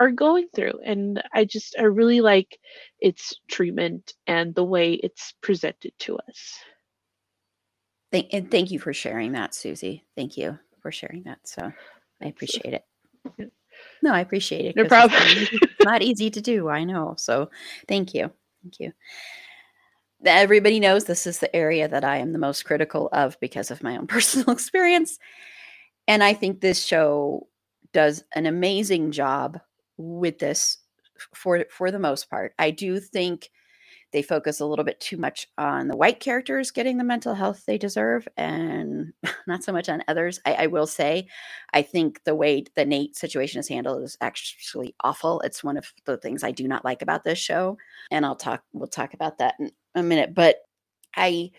are going through and I just I really like its treatment and the way it's presented to us. Thank and thank you for sharing that, Susie. Thank you for sharing that. So I appreciate it. No, I appreciate it. No problem. It's not, it's not easy to do. I know. So thank you. Thank you. Everybody knows this is the area that I am the most critical of because of my own personal experience. And I think this show does an amazing job with this for for the most part. I do think they focus a little bit too much on the white characters getting the mental health they deserve and not so much on others. I, I will say, I think the way the Nate situation is handled is actually awful. It's one of the things I do not like about this show. And I'll talk, we'll talk about that in a minute. But I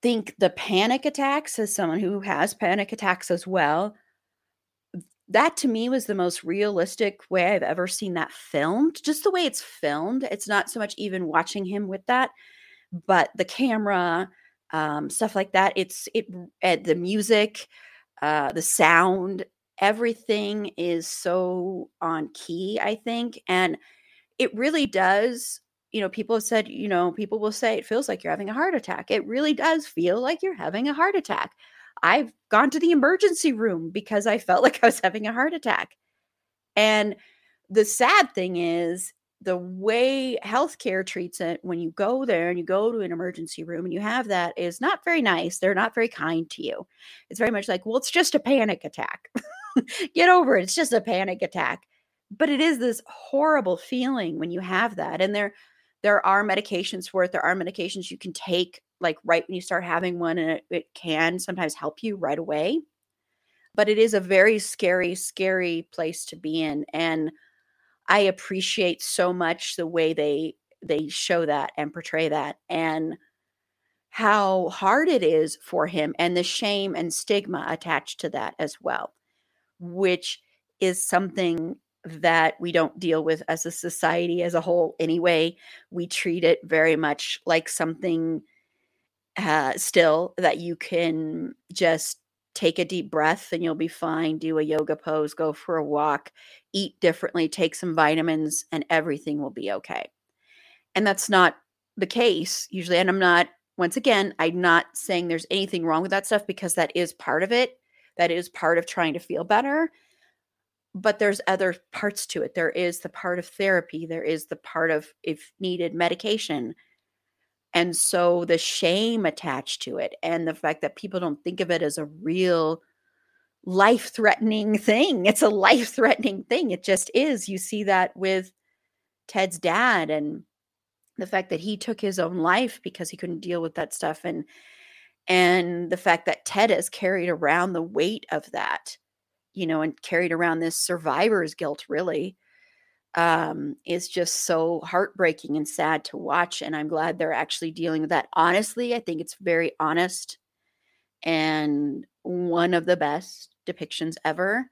think the panic attacks, as someone who has panic attacks as well, that to me was the most realistic way I've ever seen that filmed. Just the way it's filmed. It's not so much even watching him with that, but the camera, um, stuff like that. It's it uh, the music, uh, the sound, everything is so on key. I think, and it really does. You know, people have said, you know, people will say it feels like you're having a heart attack. It really does feel like you're having a heart attack. I've gone to the emergency room because I felt like I was having a heart attack. And the sad thing is, the way healthcare treats it when you go there and you go to an emergency room and you have that is not very nice. They're not very kind to you. It's very much like, well, it's just a panic attack. Get over it. It's just a panic attack. But it is this horrible feeling when you have that. And there there are medications for it. There are medications you can take like right when you start having one and it, it can sometimes help you right away. But it is a very scary scary place to be in and i appreciate so much the way they they show that and portray that and how hard it is for him and the shame and stigma attached to that as well which is something that we don't deal with as a society as a whole anyway. We treat it very much like something uh, still that you can just take a deep breath and you'll be fine. Do a yoga pose, go for a walk, eat differently, take some vitamins, and everything will be okay. And that's not the case usually. And I'm not, once again, I'm not saying there's anything wrong with that stuff because that is part of it. That is part of trying to feel better. But there's other parts to it. There is the part of therapy, there is the part of, if needed, medication and so the shame attached to it and the fact that people don't think of it as a real life threatening thing. It's a life threatening thing. It just is. You see that with Ted's dad and the fact that he took his own life because he couldn't deal with that stuff and and the fact that Ted has carried around the weight of that, you know, and carried around this survivor's guilt really um, is just so heartbreaking and sad to watch. And I'm glad they're actually dealing with that. Honestly, I think it's very honest and one of the best depictions ever.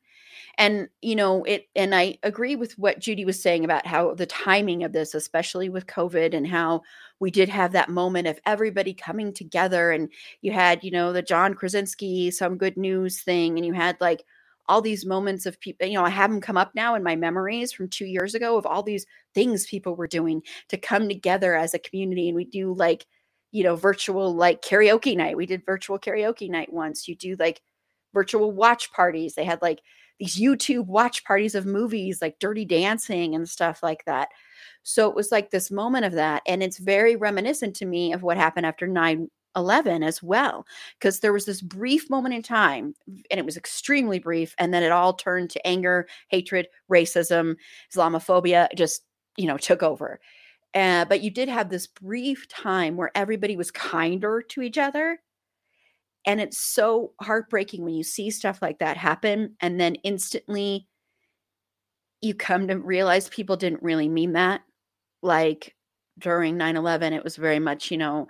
And, you know, it, and I agree with what Judy was saying about how the timing of this, especially with COVID, and how we did have that moment of everybody coming together. And you had, you know, the John Krasinski, some good news thing, and you had like, all these moments of people, you know, I have them come up now in my memories from two years ago of all these things people were doing to come together as a community. And we do like, you know, virtual like karaoke night. We did virtual karaoke night once. You do like virtual watch parties. They had like these YouTube watch parties of movies like Dirty Dancing and stuff like that. So it was like this moment of that. And it's very reminiscent to me of what happened after 9 11 as well, because there was this brief moment in time, and it was extremely brief. And then it all turned to anger, hatred, racism, Islamophobia, just, you know, took over. Uh, but you did have this brief time where everybody was kinder to each other. And it's so heartbreaking when you see stuff like that happen. And then instantly you come to realize people didn't really mean that. Like during 9 11, it was very much, you know,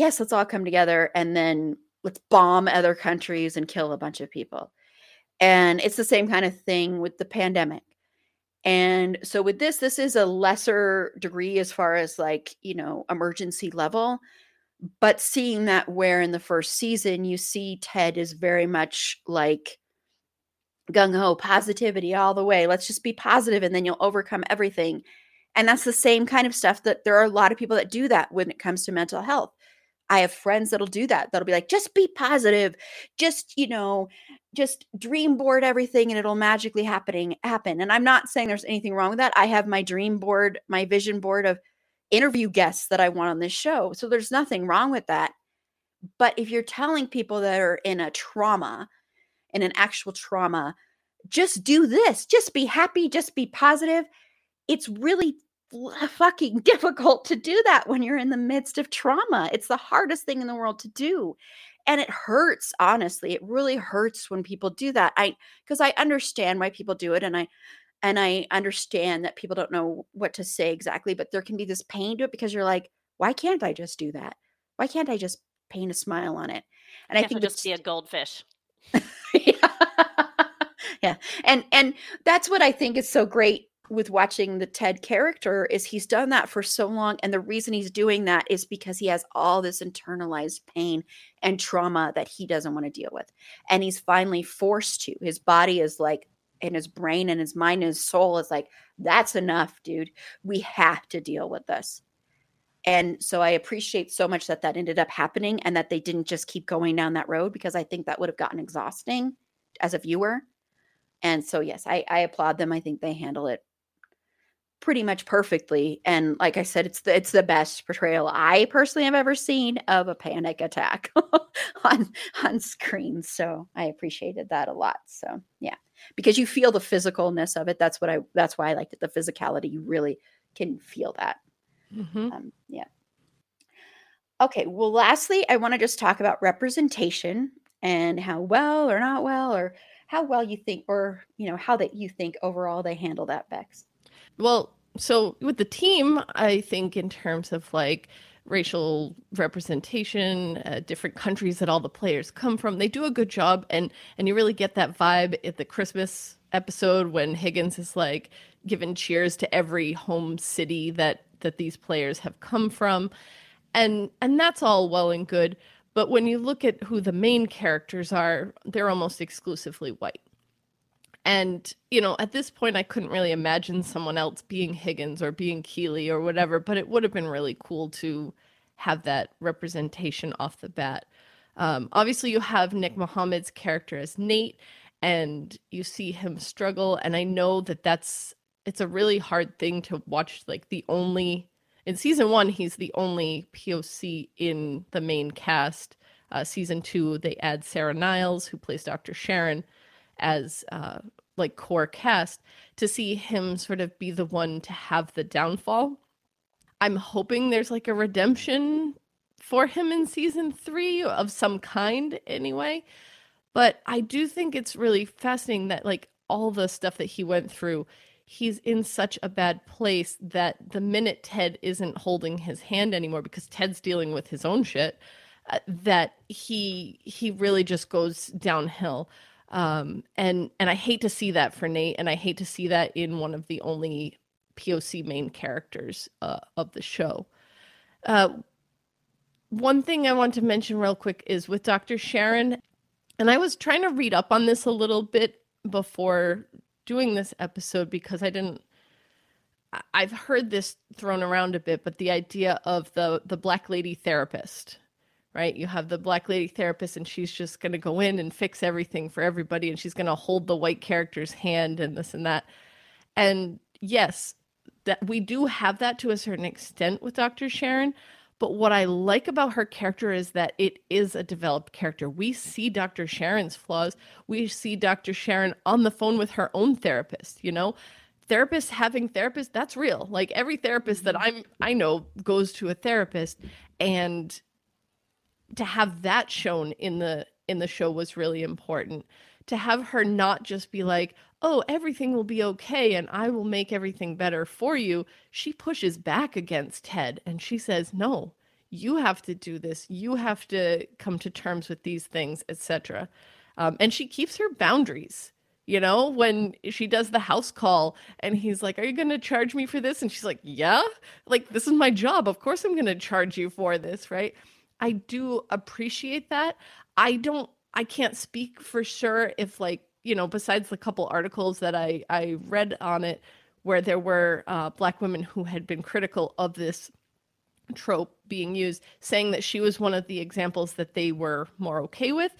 yes, let's all come together and then let's bomb other countries and kill a bunch of people. And it's the same kind of thing with the pandemic. And so with this, this is a lesser degree as far as like, you know, emergency level. But seeing that where in the first season you see Ted is very much like gung ho positivity all the way. Let's just be positive and then you'll overcome everything. And that's the same kind of stuff that there are a lot of people that do that when it comes to mental health. I have friends that'll do that. That'll be like, just be positive, just, you know, just dream board everything and it'll magically happening happen. And I'm not saying there's anything wrong with that. I have my dream board, my vision board of interview guests that I want on this show. So there's nothing wrong with that. But if you're telling people that are in a trauma, in an actual trauma, just do this, just be happy, just be positive, it's really fucking difficult to do that when you're in the midst of trauma. It's the hardest thing in the world to do. And it hurts, honestly. It really hurts when people do that. I because I understand why people do it and I and I understand that people don't know what to say exactly, but there can be this pain to it because you're like, why can't I just do that? Why can't I just paint a smile on it? And I think just be a goldfish. yeah. yeah. And and that's what I think is so great with watching the Ted character is he's done that for so long and the reason he's doing that is because he has all this internalized pain and trauma that he doesn't want to deal with and he's finally forced to. His body is like and his brain and his mind and his soul is like that's enough dude. We have to deal with this. And so i appreciate so much that that ended up happening and that they didn't just keep going down that road because i think that would have gotten exhausting as a viewer. And so yes i, I applaud them. I think they handle it pretty much perfectly and like i said it's the it's the best portrayal i personally have ever seen of a panic attack on on screen so i appreciated that a lot so yeah. Because you feel the physicalness of it that's what i that's why i liked it the physicality you really can feel that. Mm-hmm. um, yeah. Okay well lastly i want to just talk about representation and how well or not well or how well you think or you know how that you think overall they handle that bex well, so with the team, I think in terms of like racial representation, uh, different countries that all the players come from, they do a good job, and and you really get that vibe at the Christmas episode when Higgins is like giving cheers to every home city that that these players have come from, and and that's all well and good. But when you look at who the main characters are, they're almost exclusively white. And, you know, at this point, I couldn't really imagine someone else being Higgins or being Keeley or whatever, but it would have been really cool to have that representation off the bat. Um, obviously, you have Nick Mohammed's character as Nate, and you see him struggle. And I know that that's it's a really hard thing to watch. Like the only in season one, he's the only POC in the main cast. Uh, season two, they add Sarah Niles, who plays Dr. Sharon as uh, like core cast to see him sort of be the one to have the downfall. I'm hoping there's like a redemption for him in season three of some kind, anyway. But I do think it's really fascinating that like all the stuff that he went through, he's in such a bad place that the minute Ted isn't holding his hand anymore because Ted's dealing with his own shit, uh, that he he really just goes downhill. Um, and and I hate to see that for Nate, and I hate to see that in one of the only POC main characters uh, of the show. Uh, one thing I want to mention real quick is with Dr. Sharon, and I was trying to read up on this a little bit before doing this episode because I didn't. I've heard this thrown around a bit, but the idea of the the black lady therapist, right? You have the black lady therapist, and she's just going to go in and fix everything for everybody, and she's going to hold the white character's hand and this and that. And yes, that we do have that to a certain extent with Dr. Sharon. But what I like about her character is that it is a developed character. We see Dr. Sharon's flaws. We see Dr. Sharon on the phone with her own therapist, you know? Therapists having therapists, that's real. Like every therapist that mm-hmm. I'm I know goes to a therapist and to have that shown in the in the show was really important. To have her not just be like oh everything will be okay and i will make everything better for you she pushes back against ted and she says no you have to do this. You have to come to terms with these things etc um, and she keeps her boundaries you know when she does the house call and he's like are you going to charge me for this? And she's like yeah like this is my job. Of course i'm going to charge you for this right I do appreciate that. I don't I can't speak for sure if like, you know, besides the couple articles that I I read on it where there were uh, black women who had been critical of this trope being used, saying that she was one of the examples that they were more okay with.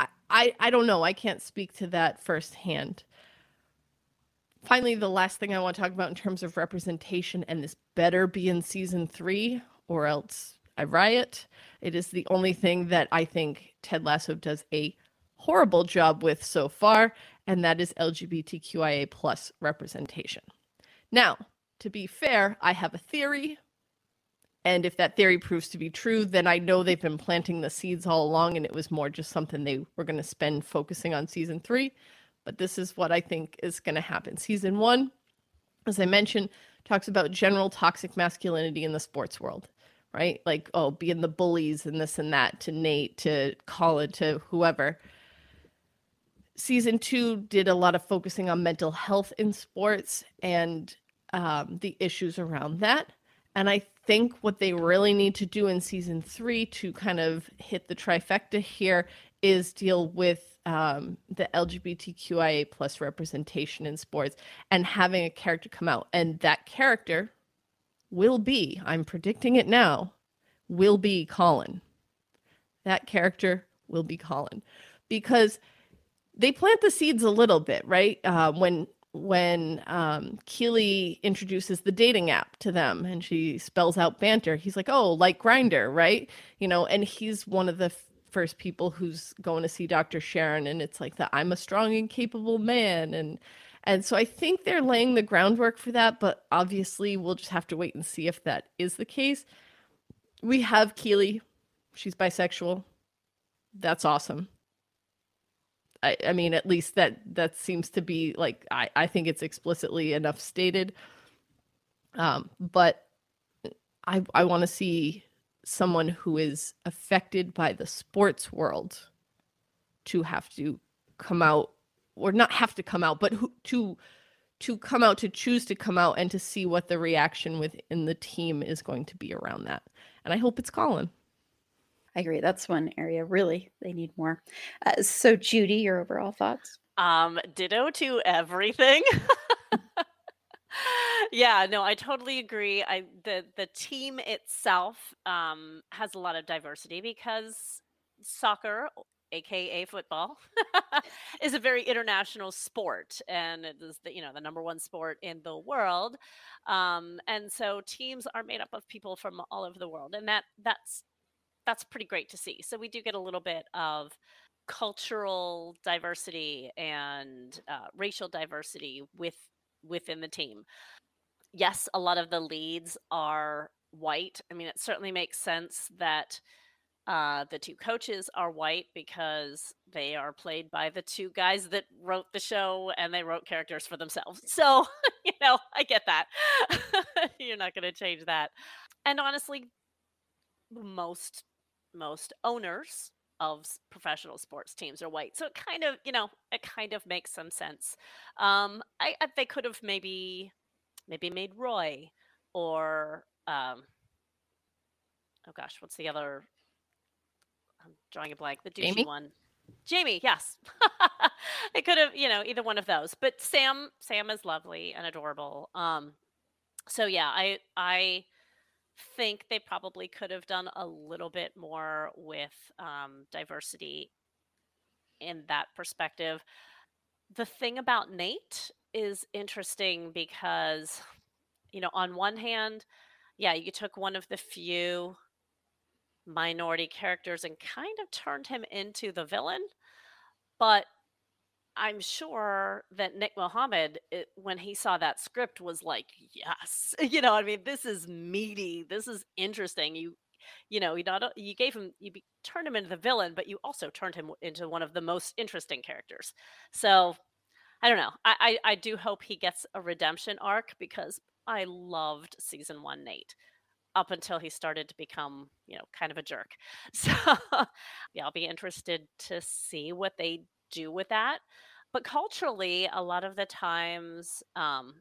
I, I, I don't know. I can't speak to that firsthand. Finally, the last thing I want to talk about in terms of representation, and this better be in season three, or else I riot. It is the only thing that I think Ted Lasso does a horrible job with so far, and that is LGBTQIA plus representation. Now, to be fair, I have a theory. And if that theory proves to be true, then I know they've been planting the seeds all along and it was more just something they were going to spend focusing on season three. But this is what I think is going to happen. Season one, as I mentioned, talks about general toxic masculinity in the sports world right? Like, oh, being the bullies and this and that to Nate, to Colin, to whoever. Season two did a lot of focusing on mental health in sports and um, the issues around that. And I think what they really need to do in season three to kind of hit the trifecta here is deal with um, the LGBTQIA plus representation in sports and having a character come out. And that character, will be, I'm predicting it now, will be Colin. That character will be Colin because they plant the seeds a little bit, right? Uh, when when um, Keeley introduces the dating app to them and she spells out banter, he's like, "Oh, like Grindr, right?" You know, and he's one of the f- first people who's going to see Dr. Sharon, and it's like that I'm a strong and capable man, and and so I think they're laying the groundwork for that, but obviously we'll just have to wait and see if that is the case. We have Keeley. She's bisexual. That's awesome. I, I mean, at least that that seems to be like I, I think it's explicitly enough stated. Um, but I I want to see someone who is affected by the sports world to have to come out or not have to come out, but who, to to come out to choose to come out and to see what the reaction within the team is going to be around that. And I hope it's Colin. I agree. That's one area really they need more. Uh, so, Judy, your overall thoughts? Um, ditto to everything. yeah, no, I totally agree. I the the team itself um has a lot of diversity because soccer aka football, is a very international sport, and it is the you know the number one sport in the world. Um, and so teams are made up of people from all over the world, and that that's that's pretty great to see. So we do get a little bit of cultural diversity and uh, racial diversity with within the team. Yes, a lot of the leads are white. I mean, it certainly makes sense that uh, the two coaches are white because they are played by the two guys that wrote the show and they wrote characters for themselves. So, you know, I get that. You're not going to change that. And honestly, most most owners of professional sports teams are white. So it kind of, you know, it kind of makes some sense. Um, I, I they could have maybe maybe made Roy or um, oh gosh, what's the other drawing a blank. The douchey Jamie? one. Jamie, yes. it could have, you know, either one of those. But Sam, Sam is lovely and adorable. Um, so yeah, I I think they probably could have done a little bit more with um, diversity in that perspective. The thing about Nate is interesting because, you know, on one hand, yeah, you took one of the few minority characters and kind of turned him into the villain. But I'm sure that Nick Mohammed, it, when he saw that script, was like, "Yes, you know, I mean, this is meaty. This is interesting. You, you know, you not you gave him, you be, turned him into the villain, but you also turned him into one of the most interesting characters. So, I don't know. I, I, I do hope he gets a redemption arc because I loved season one Nate up until he started to become, you know, kind of a jerk. So, yeah, I'll be interested to see what they do with that. But culturally, a lot of the times, um,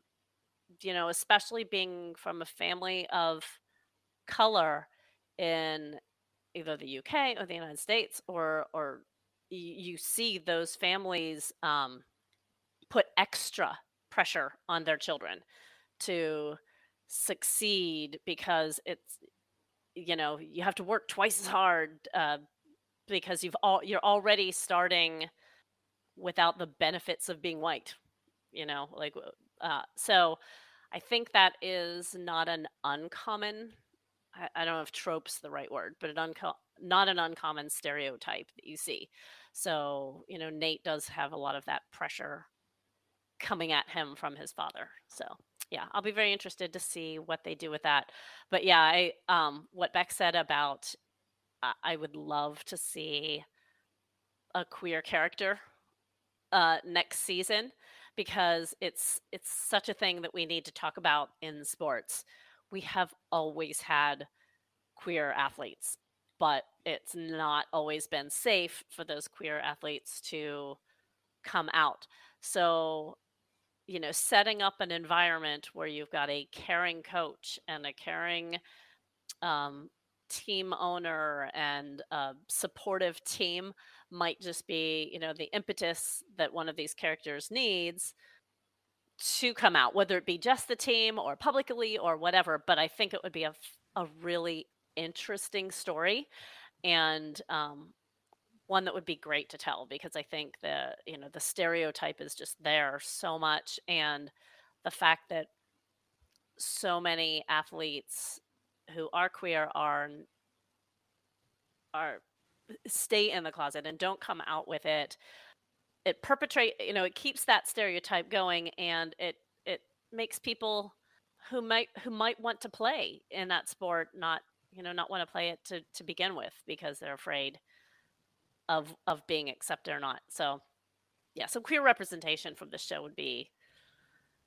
you know, especially being from a family of color in either the UK or the United States, or or you see those families um, put extra pressure on their children to succeed because it's you know you have to work twice as hard uh, because you've all you're already starting without the benefits of being white you know like uh, so i think that is not an uncommon I, I don't know if trope's the right word but an unco- not an uncommon stereotype that you see. So you know nate does have a lot of that pressure coming at him from his father so yeah i'll be very interested to see what they do with that but yeah i um what beck said about uh, i would love to see a queer character uh, next season because it's it's such a thing that we need to talk about in sports. We have always had queer athletes, but it's not always been safe for those queer athletes to come out. So, you know, setting up an environment where you've got a caring coach and a caring um, team owner and a supportive team might just be, you know, the impetus that one of these characters needs to come out, whether it be just the team or publicly or whatever. But I think it would be a, a really interesting story and um, one that would be great to tell because I think the, you know, the stereotype is just there so much. And the fact that so many athletes who are queer are are uh, stay in the closet and don't come out with it it perpetrate you know it keeps that stereotype going and it it makes people who might who might want to play in that sport not you know not want to play it to to begin with because they're afraid of of being accepted or not so yeah some queer representation from this show would be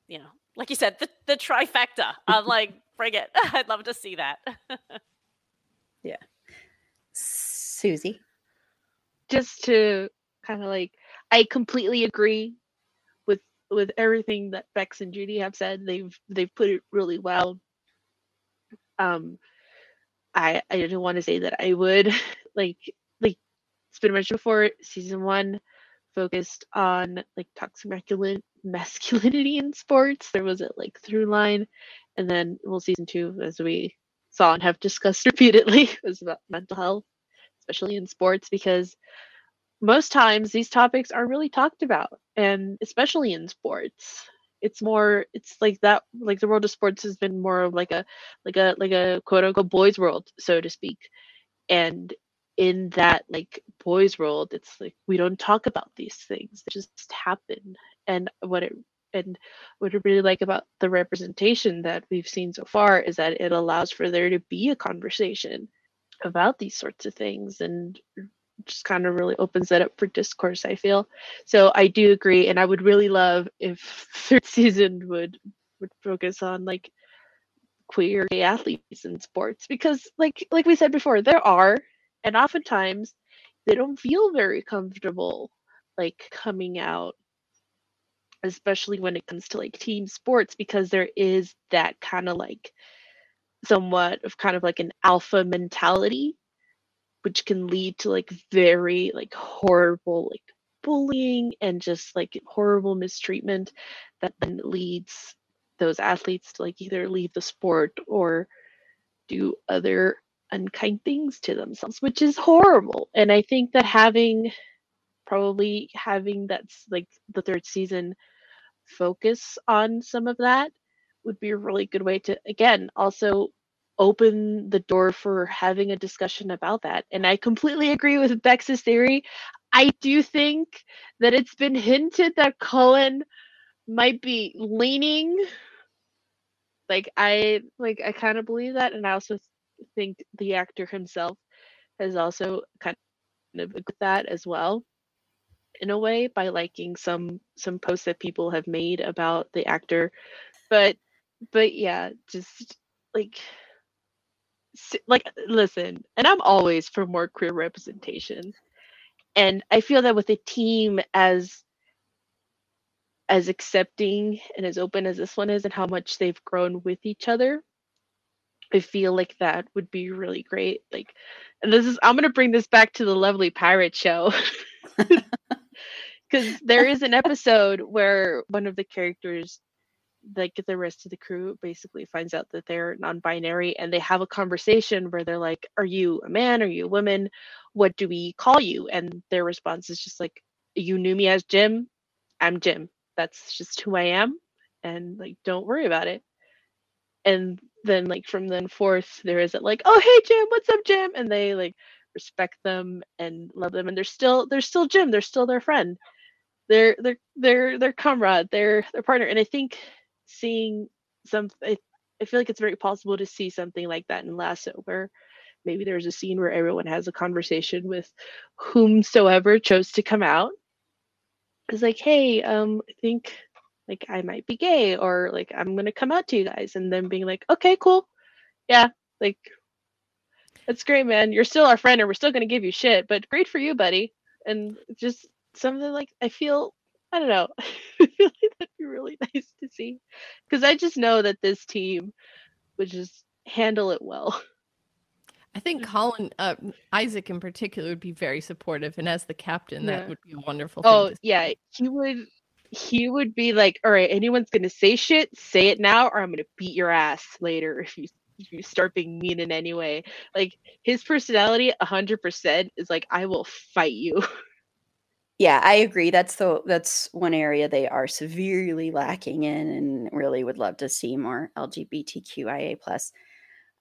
you know like you said the, the trifecta i'm like bring it i'd love to see that yeah Susie. Just to kind of like, I completely agree with with everything that Bex and Judy have said. They've they've put it really well. Um, I I didn't want to say that I would like like it's been mentioned before. Season one focused on like toxic masculinity in sports. There was a like through line, and then well, season two, as we saw and have discussed repeatedly, was about mental health especially in sports, because most times these topics aren't really talked about, and especially in sports. It's more, it's like that, like the world of sports has been more of like a, like a, like a quote unquote boys' world, so to speak. And in that like boys' world, it's like we don't talk about these things; they just happen. And what it and what I really like about the representation that we've seen so far is that it allows for there to be a conversation about these sorts of things and just kind of really opens that up for discourse i feel so i do agree and i would really love if third season would would focus on like queer gay athletes in sports because like like we said before there are and oftentimes they don't feel very comfortable like coming out especially when it comes to like team sports because there is that kind of like somewhat of kind of like an alpha mentality which can lead to like very like horrible like bullying and just like horrible mistreatment that then leads those athletes to like either leave the sport or do other unkind things to themselves, which is horrible. And I think that having probably having that's like the third season focus on some of that would be a really good way to again also open the door for having a discussion about that. And I completely agree with Bex's theory. I do think that it's been hinted that Colin might be leaning like I like I kind of believe that and I also think the actor himself has also kind of with that as well in a way by liking some some posts that people have made about the actor. But but yeah just like like listen and i'm always for more queer representation. And i feel that with a team as as accepting and as open as this one is and how much they've grown with each other i feel like that would be really great like and this is i'm going to bring this back to the lovely pirate show. Because there is an episode where one of the characters like the rest of the crew basically finds out that they're non-binary and they have a conversation where they're like are you a man? Are you a woman? What do we call you? And their response is just like you knew me as jim. I'm jim. That's just who i am. And like don't worry about it and then like from then forth there isn't like oh hey jim what's up jim? And they like respect them and love them and they're still they're still jim they're still their friend. They're they're they're their comrade their their partner and i think seeing some I, I feel like it's very possible to see something like that in lasso where maybe there's a scene where everyone has a conversation with whomsoever chose to come out. It's like hey um i think like i might be gay or like i'm gonna come out to you guys and then being like okay cool yeah like that's great man you're still our friend and we're still gonna give you shit but great for you buddy and just something like i feel I don't know. I feel like that'd be really nice to see because I just know that this team would just handle it well. I think Colin uh, Isaac in particular would be very supportive, and as the captain, yeah. that would be a wonderful. Oh yeah, he would. He would be like, "All right, anyone's gonna say shit, say it now, or I'm gonna beat your ass later if you if you start being mean in any way." Like his personality, hundred percent is like, "I will fight you." Yeah, I agree. That's the that's one area they are severely lacking in, and really would love to see more LGBTQIA plus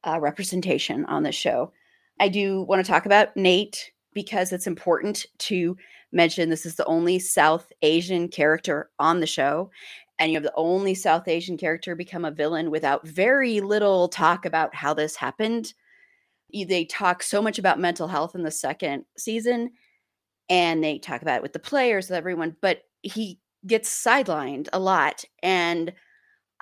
uh, representation on the show. I do want to talk about Nate because it's important to mention this is the only South Asian character on the show, and you have the only South Asian character become a villain without very little talk about how this happened. They talk so much about mental health in the second season and they talk about it with the players with everyone but he gets sidelined a lot and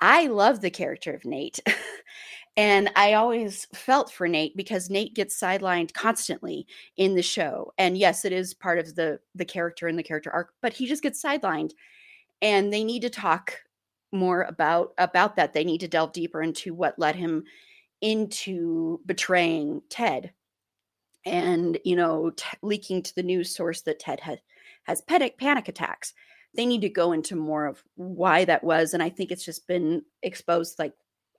i love the character of nate and i always felt for nate because nate gets sidelined constantly in the show and yes it is part of the the character and the character arc but he just gets sidelined and they need to talk more about about that. They need to delve deeper into what led him into betraying ted and you know t- leaking to the news source that ted had has panic panic attacks. They need to go into more of why that was and i think it's just been exposed like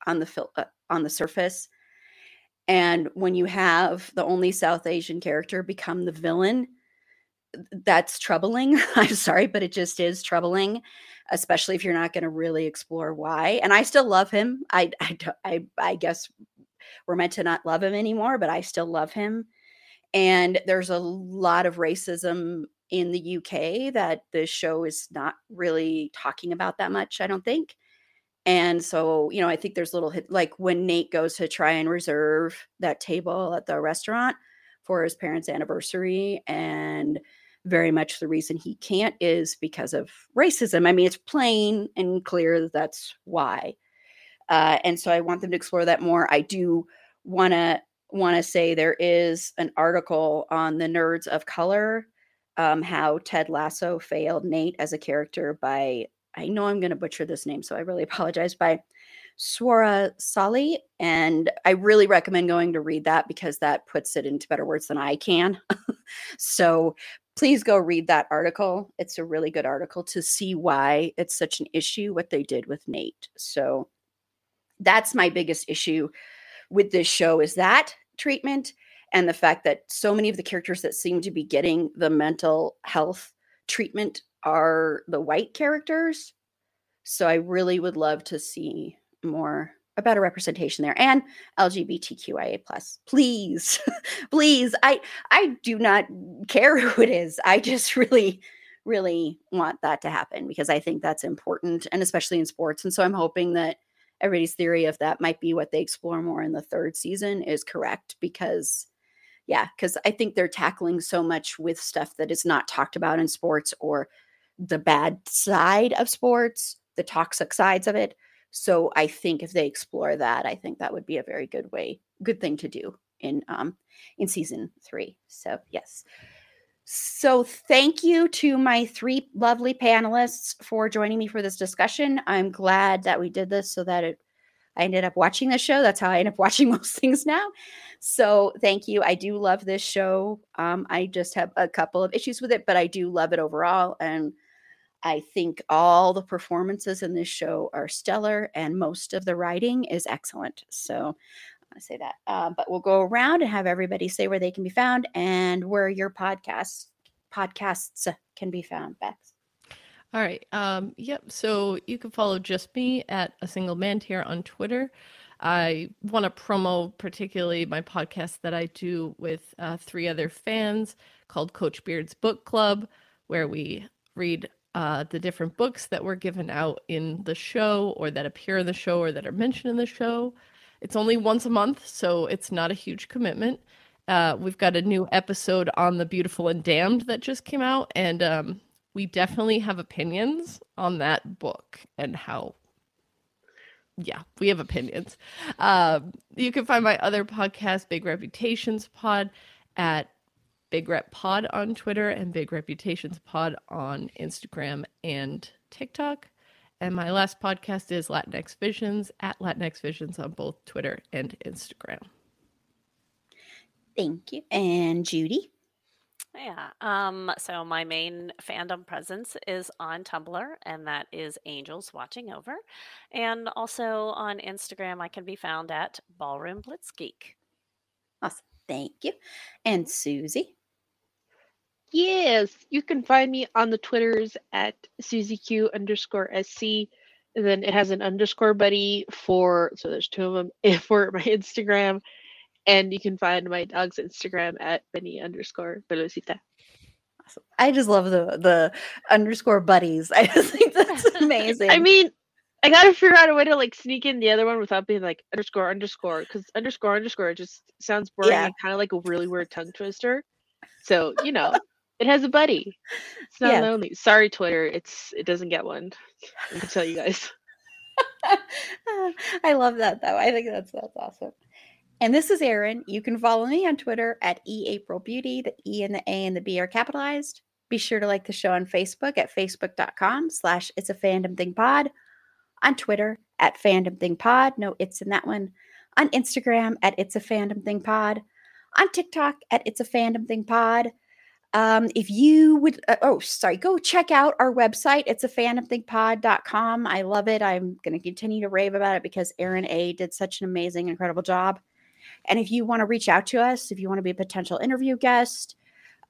on the fil- uh, on the surface. And when you have the only south asian character become the villain that's troubling. I'm sorry but it just is troubling especially if you're not going to really explore why. And i still love him. I, I i i guess we're meant to not love him anymore but i still love him. And there's a lot of racism in the UK that the show is not really talking about that much, I don't think. And so, you know, I think there's little hit like when Nate goes to try and reserve that table at the restaurant for his parents' anniversary. And very much the reason he can't is because of racism. I mean, it's plain and clear that that's why. Uh, and so I want them to explore that more. I do want to want to say there is an article on the Nerds of Color, um, how Ted Lasso failed Nate as a character by, I know I'm going to butcher this name, so I really apologize, by Swara Sali. And I really recommend going to read that because that puts it into better words than I can. so please go read that article. It's a really good article to see why it's such an issue, what they did with Nate. So that's my biggest issue with this show is that treatment and the fact that so many of the characters that seem to be getting the mental health treatment are the white characters. So I really would love to see more a better representation there and lgbtqia plus please please i i do not care who it is i just really really want that to happen because i think that's important and especially in sports and so i'm hoping that everybody's theory of that might be what they explore more in the third season is correct because yeah because i think they're tackling so much with stuff that is not talked about in sports or the bad side of sports the toxic sides of it so I think if they explore that, I think that would be a very good way, good thing to do in um in season three. So yes. So thank you to my three lovely panelists for joining me for this discussion. I'm glad that we did this so that it I ended up watching the show. That's how I end up watching most things now. So thank you. I do love this show. Um, I just have a couple of issues with it, but I do love it overall. And I think all the performances in this show are stellar and most of the writing is excellent. So I say that. Uh, but we'll go around and have everybody say where they can be found and where your podcasts podcasts can be found, Bex. All right. Um, yep. So you can follow just me at a single man here on Twitter. I want to promo particularly my podcast that I do with uh, three other fans called Coach Beard's Book Club, where we read uh, the different books that were given out in the show or that appear in the show or that are mentioned in the show. It's only once a month, so it's not a huge commitment. Uh, we've got a new episode on The Beautiful and Damned that just came out, and um, we definitely have opinions on that book and how. Yeah, we have opinions. Um, you can find my other podcast, Big Reputations Pod, at Big Rep Pod on Twitter and Big Reputations Pod on Instagram and TikTok. And my last podcast is Latinx Visions at Latinx Visions on both Twitter and Instagram. Thank you. And Judy? Yeah. Um, so my main fandom presence is on Tumblr, and that is Angels Watching Over. And also on Instagram, I can be found at Ballroom Blitz Geek. Awesome. Thank you. And Susie? Yes, you can find me on the Twitters at SusieQ underscore SC. And then it has an underscore buddy for, so there's two of them for my Instagram. And you can find my dog's Instagram at Benny underscore Velocita. Awesome. I just love the the underscore buddies. I just think that's amazing. I mean, I gotta figure out a way to like sneak in the other one without being like underscore underscore because underscore underscore just sounds boring yeah. and kind of like a really weird tongue twister. So you know, it has a buddy. It's not yeah. lonely. Sorry, Twitter. It's it doesn't get one. I can tell you guys. I love that though. I think that's that's awesome. And this is Erin. You can follow me on Twitter at eaprilbeauty. The E and the A and the B are capitalized. Be sure to like the show on Facebook at facebook.com slash it's a fandom thing pod. On Twitter at fandom thing pod. No, it's in that one. On Instagram at it's a fandom thing pod. On TikTok at it's a fandom thing pod. Um, if you would, uh, oh, sorry, go check out our website. It's a fandomthingpod.com. I love it. I'm going to continue to rave about it because Aaron A did such an amazing, incredible job. And if you want to reach out to us, if you want to be a potential interview guest,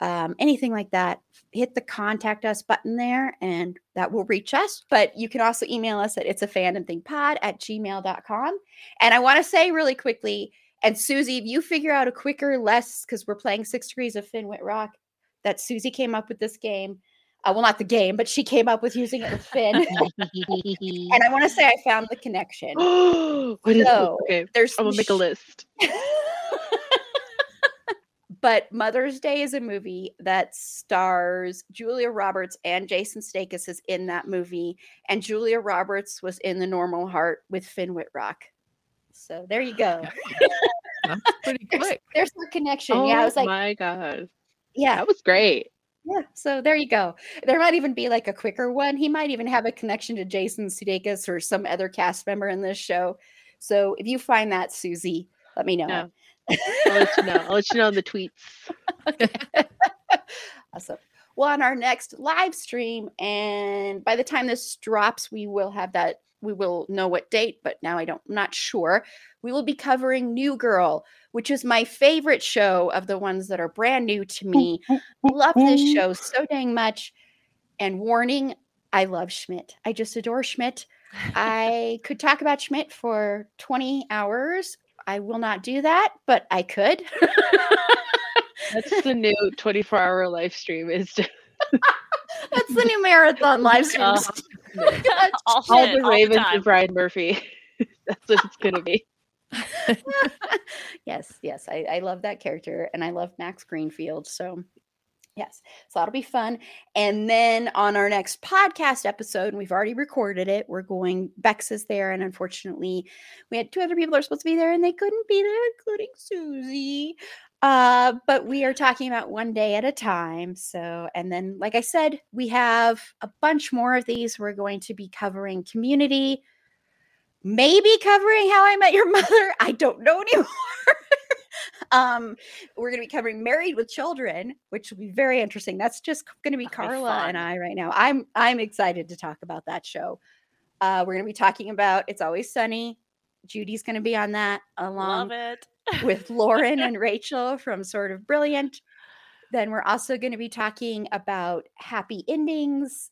um, anything like that, hit the contact us button there and that will reach us. But you can also email us at it's a fandom at gmail.com. And I want to say really quickly, and Susie, if you figure out a quicker, less, because we're playing Six Degrees of Finn Wittrock, that Susie came up with this game. Uh, well, not the game, but she came up with using it with Finn. and I want to say I found the connection. what is so, okay? There's I'm gonna make a list. but Mother's Day is a movie that stars Julia Roberts and Jason Sudeikis is in that movie, and Julia Roberts was in The Normal Heart with Finn Wittrock. So there you go. That's pretty quick. There's, there's the connection. Oh yeah, I was like, my god. Yeah. That was great. Yeah. So there you go. There might even be like a quicker one. He might even have a connection to Jason Sudeikis or some other cast member in this show. So if you find that, Susie, let me know. No. I'll let you know. I'll let you know in the tweets. awesome. Well, on our next live stream, and by the time this drops, we will have that we will know what date, but now I don't I'm not sure. We will be covering New Girl, which is my favorite show of the ones that are brand new to me. love this show so dang much. And warning, I love Schmidt. I just adore Schmidt. I could talk about Schmidt for 20 hours. I will not do that, but I could. That's the new 24 hour live stream is to That's the new marathon live uh-huh. stream. All, all shit, the all Ravens of Brian Murphy. That's what it's gonna be. yes, yes, I, I love that character, and I love Max Greenfield. So, yes, so that'll be fun. And then on our next podcast episode, and we've already recorded it, we're going. Bex is there, and unfortunately, we had two other people that are supposed to be there, and they couldn't be there, including Susie. Uh, but we are talking about one day at a time. So, and then, like I said, we have a bunch more of these. We're going to be covering community, maybe covering how I met your mother. I don't know anymore. um, we're going to be covering married with children, which will be very interesting. That's just going to be That'll be Carla and. I right now. I'm I'm excited to talk about that show. Uh, we're going to be talking about It's Always Sunny. Judy's going to be on that along Love it. With Lauren and Rachel from Sort of Brilliant. Then we're also going to be talking about happy endings.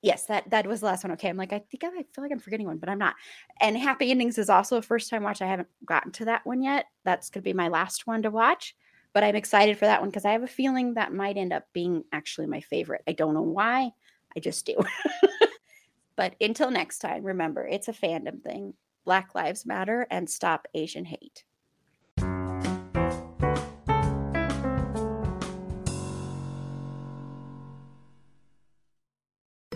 Yes, that that was the last one. Okay, I'm like I think I feel like I'm forgetting one, but I'm not. And happy endings is also a first time watch. I haven't gotten to that one yet. That's going to be my last one to watch. But I'm excited for that one because I have a feeling that might end up being actually my favorite. I don't know why. I just do. but until next time, remember it's a fandom thing. Black Lives Matter and stop Asian hate.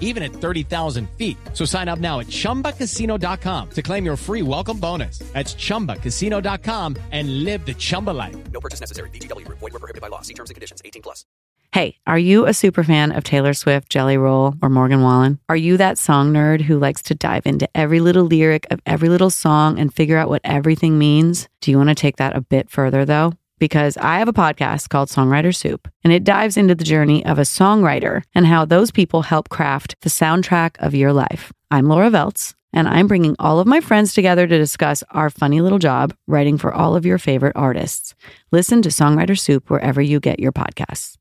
even at 30,000 feet. So sign up now at ChumbaCasino.com to claim your free welcome bonus. That's ChumbaCasino.com and live the Chumba life. No purchase necessary. VGW Group. Void were prohibited by law. See terms and conditions. 18 plus. Hey, are you a super fan of Taylor Swift, Jelly Roll, or Morgan Wallen? Are you that song nerd who likes to dive into every little lyric of every little song and figure out what everything means? Do you want to take that a bit further though? Because I have a podcast called Songwriter Soup, and it dives into the journey of a songwriter and how those people help craft the soundtrack of your life. I'm Laura Veltz, and I'm bringing all of my friends together to discuss our funny little job writing for all of your favorite artists. Listen to Songwriter Soup wherever you get your podcasts.